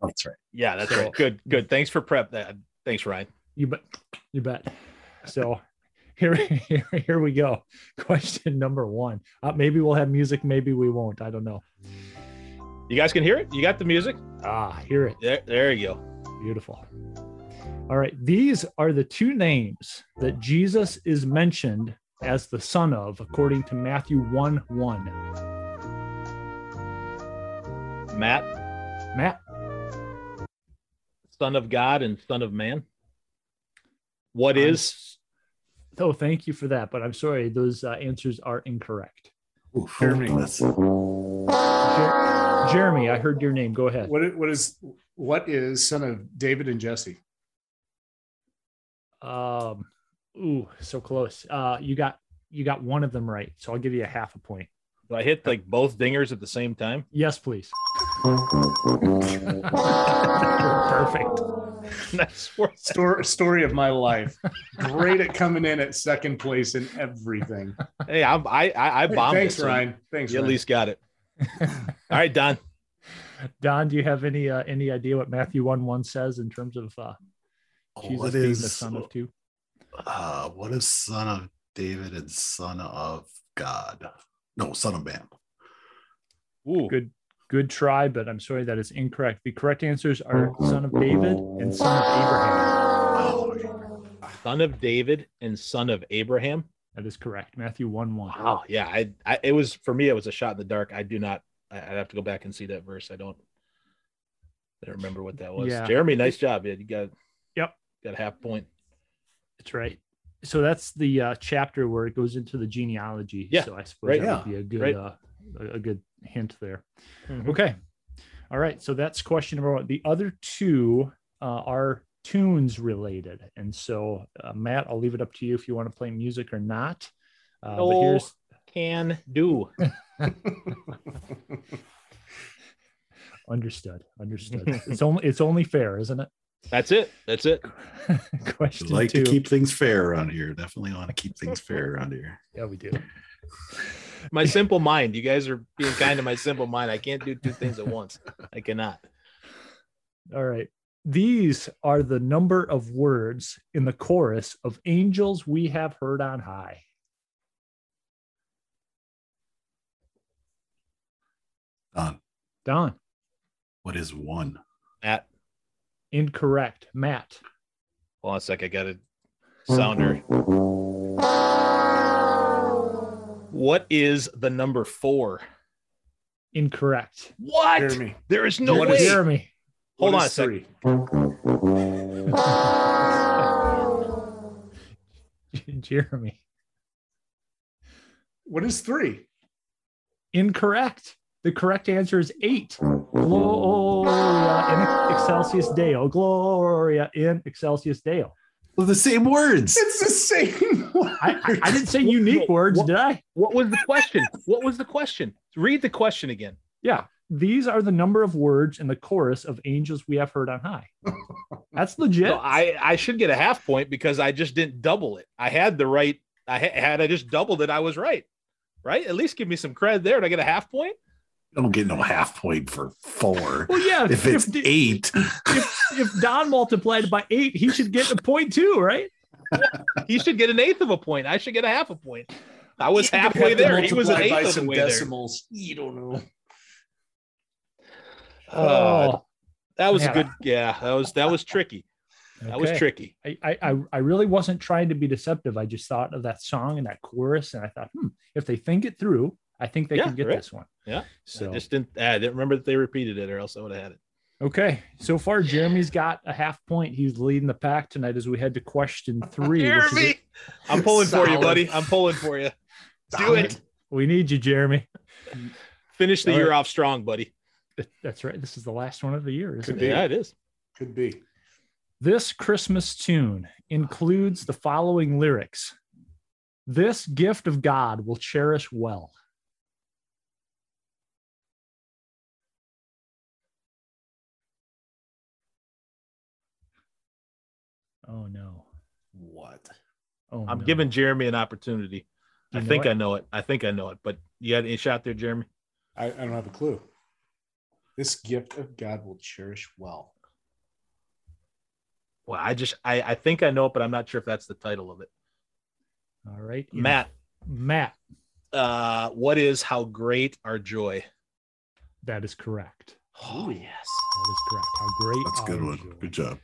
That's right. Yeah, that's So- right. Good, good. Thanks for prep. That thanks, Ryan. You bet. You bet. So here, here, here we go. Question number one. Uh, maybe we'll have music. Maybe we won't. I don't know. You guys can hear it. You got the music. Ah, hear it. There, there you go. Beautiful. All right. These are the two names that Jesus is mentioned as the son of, according to Matthew 1 1. Matt, Matt, son of God and son of man. What is? Oh, thank you for that. But I'm sorry, those uh, answers are incorrect. Oof, Jeremy. Jer- Jeremy, I heard your name. Go ahead. What i- what is what is son of David and Jesse? Um, ooh, so close. Uh, you got you got one of them right, so I'll give you a half a point. Do I hit like both dingers at the same time? Yes, please. Perfect. Nice work. Story story of my life. Great at coming in at second place in everything. Hey, I'm, I I, I Hey, thanks, it, so Ryan. Thanks, You at least got it. All right, Don. Don, do you have any uh, any idea what Matthew one one says in terms of uh, Jesus what being the son of two? uh what is son of david and son of god no son of man Ooh, Good good try, but I'm sorry that is incorrect. The correct answers are son of David and son of Abraham. son of David and son of Abraham. That is correct. Matthew one one. Wow. Yeah, I, I it was for me. It was a shot in the dark. I do not. I, I'd have to go back and see that verse. I don't. I don't remember what that was. Yeah. Jeremy, nice job. Yeah, you got. Yep. Got a half point. That's right. So that's the uh, chapter where it goes into the genealogy. Yeah, So I suppose right, that yeah, would be a good right. uh, a a good hint there. Mhm. Okay. All right. So that's question number one. The other two uh, are tunes related, and so uh, Matt, I'll leave it up to you if you want to play music or not. Uh, but No here's can do. understood. Understood. it's only it's only fair, isn't it? That's it. That's it. question like two. to keep things fair around here definitely want to keep things fair around here yeah, we do. My simple mind. You guys are being kind to my simple mind. I can't do two things at once. I cannot. All right. These are the number of words in the chorus of Angels We Have Heard on High. Don, Don, what is one Matt, incorrect. Matt, hold on a sec. I got a sounder. What is the number four? incorrect. What? Jeremy. There is no What way. is- Jeremy, Hold What on a is sec. three? Jeremy, What is three? incorrect. The correct answer is eight. Gloria in excelsis Deo. Gloria in excelsis Deo. Well, the same words. It's the same word. I, I, I didn't say unique words, What- did I? What was the question? what was the question? Read the question again. Yeah. These are the number of words in the chorus of Angels We Have Heard on High. That's legit. So I I should get a half point because I just didn't double it. I had the right. I had I just doubled it, I was right. Right? At least give me some credit there. Did I get a half point? Don't get no half point for four. well, yeah. If it's if, eight, if, if Don multiplied by eight, he should get a point too, right? He should get an eighth of a point. I should get a half a point. I was You halfway there. He was an multiply by eighth of the some way there. decimals. You don't know. Oh, that was a man. good. Yeah, that was that was tricky. That was tricky. I, I I- I really wasn't trying to be deceptive. I just thought of that song and that chorus, and I thought, hmm, if they think it through, I think they Yeah, can get right. this one. Yeah. So I just didn't. I didn't remember that they repeated it, or else I would have had it. Okay. So far, Jeremy's got a half point. He's leading the pack tonight as we head to question three. Jeremy, I'm pulling for you, buddy. I'm pulling for you. Do it. we need you, Jeremy. Finish the All year right. off strong, buddy. That's right. This is the last one of the year, isn't Could it? be. Yeah, it is. Could be. This Christmas tune includes the following lyrics This gift of God will cherish well. Oh no. What? Oh, I'm no. giving Jeremy an opportunity. Do I think it? I know it. I think I know it. But you had any shot there, Jeremy? I, I don't have a clue. This gift of God will cherish well. Well, I just I I think I know it, but I'm not sure if that's the title of it. All right. Matt, Matt, uh, what is how great our joy? that is correct. Oh yes. That is correct. How great. that's a good one. joy. Good job.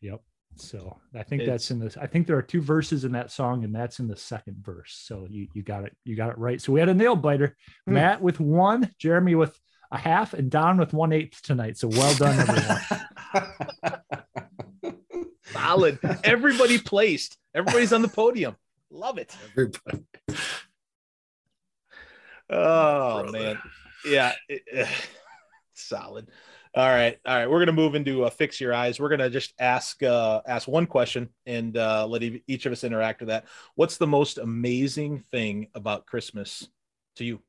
Yep. So I think It's- that's in this. I think there are two verses in that song, and that's in the second verse. So you you got it. You got it right. So we had a nail biter. Hmm. Matt with one, Jeremy with a half, and Don with one eighth tonight. So well done, everyone. Solid. Everybody placed. Everybody's on the podium. Love it. Everybody. Oh man, yeah, it- eh, solid. All right, all right. We're gonna move into uh, fix your eyes. We're gonna just ask uh, ask one question and uh, let each of us interact with that. What's the most amazing thing about Christmas to you?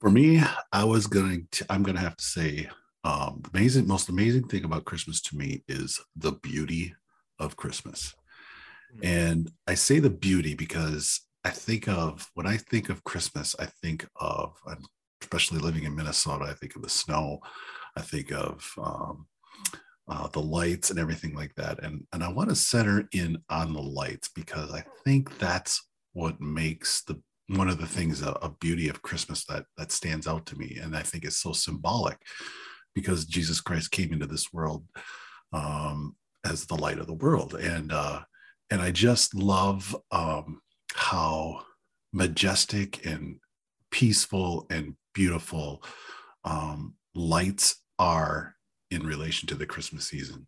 For me, I was going to, I'm going to have to say, um, the amazing, most amazing thing about Christmas to me is the beauty of Christmas. And I say the beauty because I think of, when I think of Christmas, I think of, especially living in Minnesota, I think of the snow, I think of, um, uh, the lights and everything like that. And, and I want to center in on the lights because I think that's what makes the one of the things a, beauty of Christmas that that stands out to me, and I think it's so symbolic because Jesus Christ came into this world um, as the light of the world, and uh, and I just love um, how majestic and peaceful and beautiful um, lights are in relation to the Christmas season.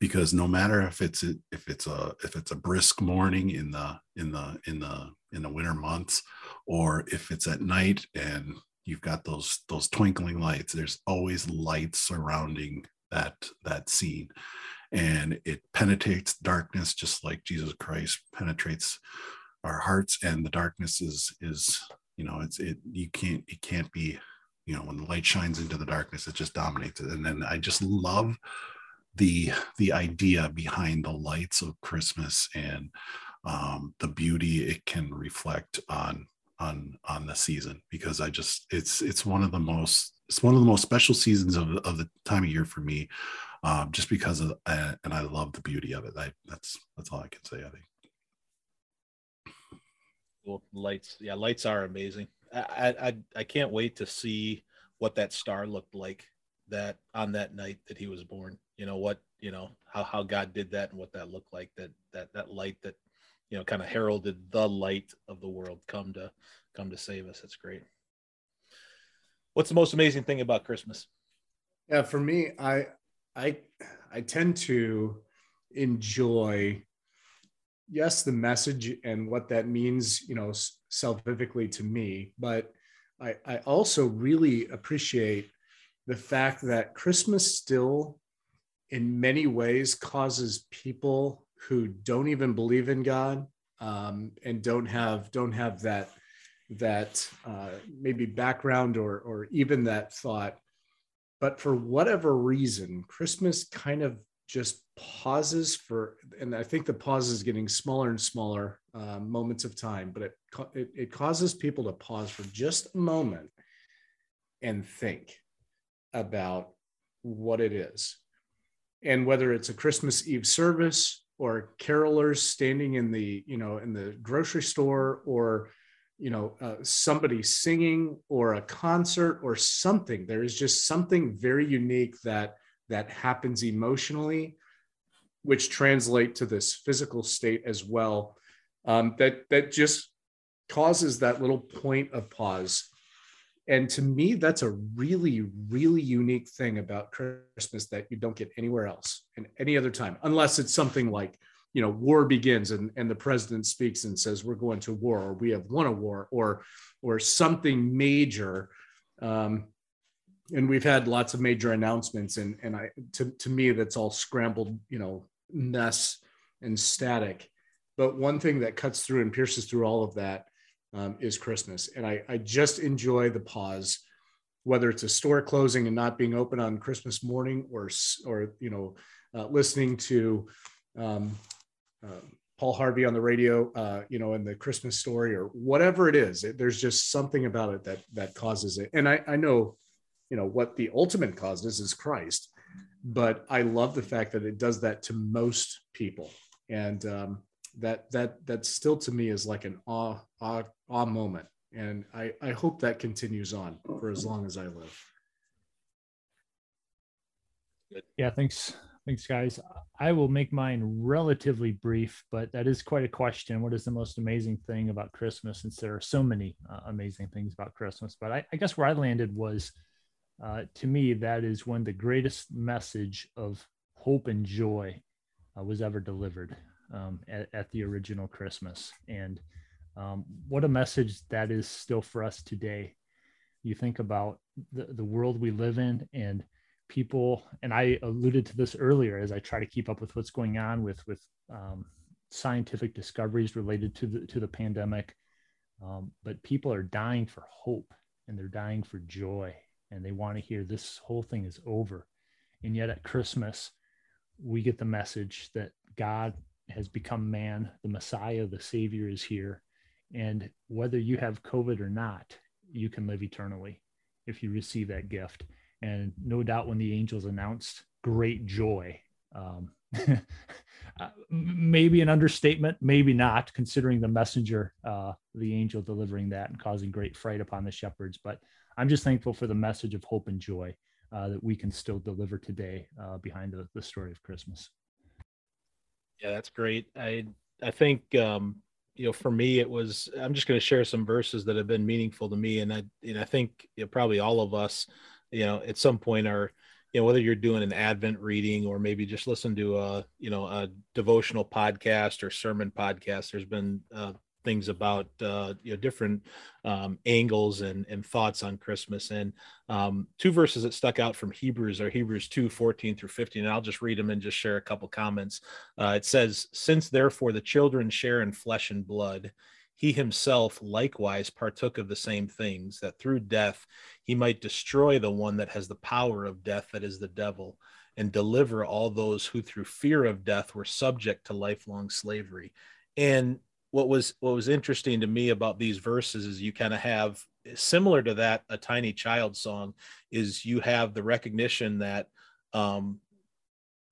Because no matter if it's if it's a if it's a brisk morning in the in the in the in the winter months or if it's at night and you've got those those twinkling lights there's always light surrounding that that scene. And it penetrates darkness just like jesus christ penetrates our hearts and the darkness is is you know it's it you can't it can't be you know when the light shines into the darkness it just dominates it. And then i just love the the idea behind the lights of christmas and um, the beauty it can reflect on on on the season because i just it's it's one of the most it's one of the most special seasons of, of the time of year for me um, just because of and i love the beauty of it. I, that's that's all i can say i think Well, lights, yeah, lights are amazing. I, I I I can't wait to see what that star looked like that on that night that he was born. You know what? You know how how God did that and what that looked like. That that that light that you know kind of heralded the light of the world come to come to save us. That's great. What's the most amazing thing about Christmas? Yeah, for me, I I I tend to enjoy yes the message and what that means, you know, salvifically to me, but I I also really appreciate the fact that Christmas still, in many ways, causes people who don't even believe in God um, and don't have don't have that that uh, maybe background or or even that thought. But for whatever reason, Christmas kind of just pauses for, and I think the pause is getting smaller and smaller uh, moments of time, but it, it it causes people to pause for just a moment and think about what it is, and whether it's a Christmas Eve service or carolers standing in the you know in the grocery store or you know uh, somebody singing or a concert or something there is just something very unique that that happens emotionally which translate to this physical state as well um, that that just causes that little point of pause. And to me that's a really really unique thing about christmas that you don't get anywhere else and any other time unless it's something like you know war begins and, and the president speaks and says we're going to war or we have won a war or or something major um, and we've had lots of major announcements and and i to, to me that's all scrambled you know mess and static but one thing that cuts through and pierces through all of that um, is christmas and I, I just enjoy the pause whether it's a store closing and not being open on christmas morning or or you know uh, listening to um, uh, Paul Harvey on the radio, uh, you know, in the Christmas story or whatever it is. It, there's just something about it that that causes it. And I, I know, you know, what the ultimate cause is is Christ, but I love the fact that it does that to most people, and um, that that that still to me is like an awe awe, awe moment. And I, I hope that continues on for as long as I live. Yeah, thanks. Thanks, guys. I will make mine relatively brief, but that is quite a question. What is the most amazing thing about Christmas? Since there are so many uh, amazing things about Christmas, but I, I guess where I landed was, uh, to me, that is when the greatest message of hope and joy uh, was ever delivered um, at, at, the original Christmas. And um, what a message that is still for us today. You think about the, the world we live in and people and i alluded to this earlier as i try to keep up with what's going on with with um, scientific discoveries related to the to the pandemic um, but people are dying for hope and they're dying for joy and they want to hear this whole thing is over. And yet at christmas we get the message that god has become man the messiah the savior is here. And whether you have covid or not you can live eternally if you receive that gift. And no doubt when the angels announced great joy um, uh, maybe an understatement maybe not considering the messenger uh, the angel delivering that and causing great fright upon the shepherds. But i'm just thankful for the message of hope and joy uh, that we can still deliver today uh, behind the, the story of christmas. Yeah that's great. I i think um you know for me it was i'm just going to share some verses that have been meaningful to me and i and i think you know, probably all of us you know at some point are you know whether you're doing an advent reading or maybe just listen to a you know a devotional podcast or sermon podcast there's been uh, things about uh, you know different um, angles and, and thoughts on christmas and um, two verses that stuck out from hebrews are hebrews 2 14 through 15 and i'll just read them and just share a couple comments uh, it says since therefore the children share in flesh and blood he himself likewise partook of the same things, that through death he might destroy the one that has the power of death, that is the devil, and deliver all those who through fear of death were subject to lifelong slavery. And what was what was interesting to me about these verses is you kind of have similar to that a tiny child song is you have the recognition that um,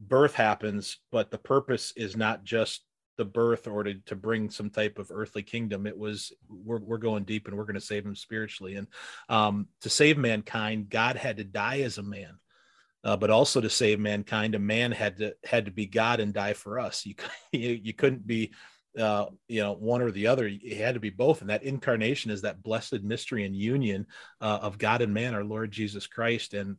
birth happens, but the purpose is not just the birth or to, to bring some type of earthly kingdom. It was we're, we're going deep and we're going to save him spiritually. And um, to save mankind god had to die as a man uh, but also to save mankind a man had to had to be god and die for us. You you, you couldn't be uh, you know one or the other. It had to be both and that incarnation is that blessed mystery and union uh, of god and man our lord jesus christ and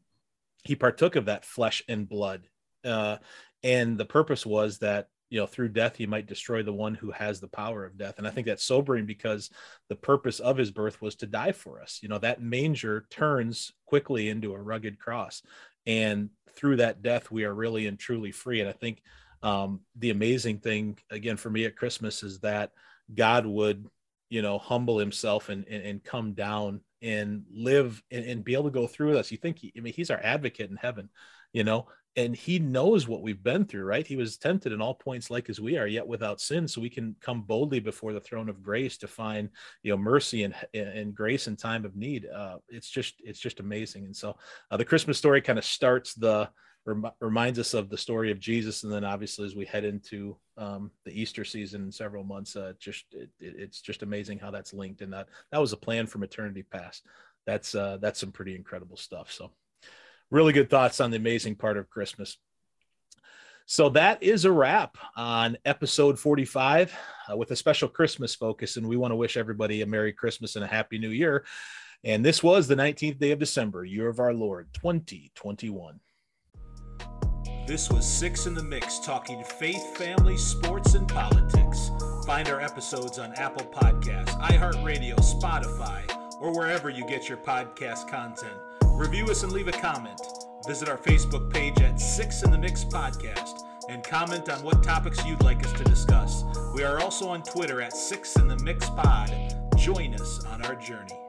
he partook of that flesh and blood uh, and the purpose was that you know through death he might destroy the one who has the power of death and i think that's sobering because the purpose of his birth was to die for us. You know that manger turns quickly into a rugged cross and through that death we are really and truly free and i think um, the amazing thing again for me at christmas is that god would you know humble himself and and, and come down and live and, and, be able to go through with us. You think he, i mean he's our advocate in heaven you know and he knows what we've been through right? He was tempted in all points like as we are yet without sin. So we can come boldly before the throne of grace to find you know mercy and, and grace in time of need. Uh, it's just it's just amazing. And so uh, the christmas story kind of starts the rem- reminds us of the story of jesus and then obviously as we head into um, the easter season in several months uh, just it, it's just amazing how that's linked and that that was a plan from eternity past that's uh, that's some pretty incredible stuff so really good thoughts on the amazing part of Christmas. So that is a wrap on episode 45 uh, with a special Christmas focus. And we want to wish everybody a Merry Christmas and a Happy New Year. And this was the 19th day of December, year of our Lord, 2021. This was Six in the Mix, talking faith, family, sports, and politics. Find our episodes on Apple Podcasts, iHeartRadio, Spotify, or wherever you get your podcast content. Review us and leave a comment. Visit our Facebook page at Six in the Mix Podcast and comment on what topics you'd like us to discuss. We are also on Twitter at Six in the Mix Pod. Join us on our journey.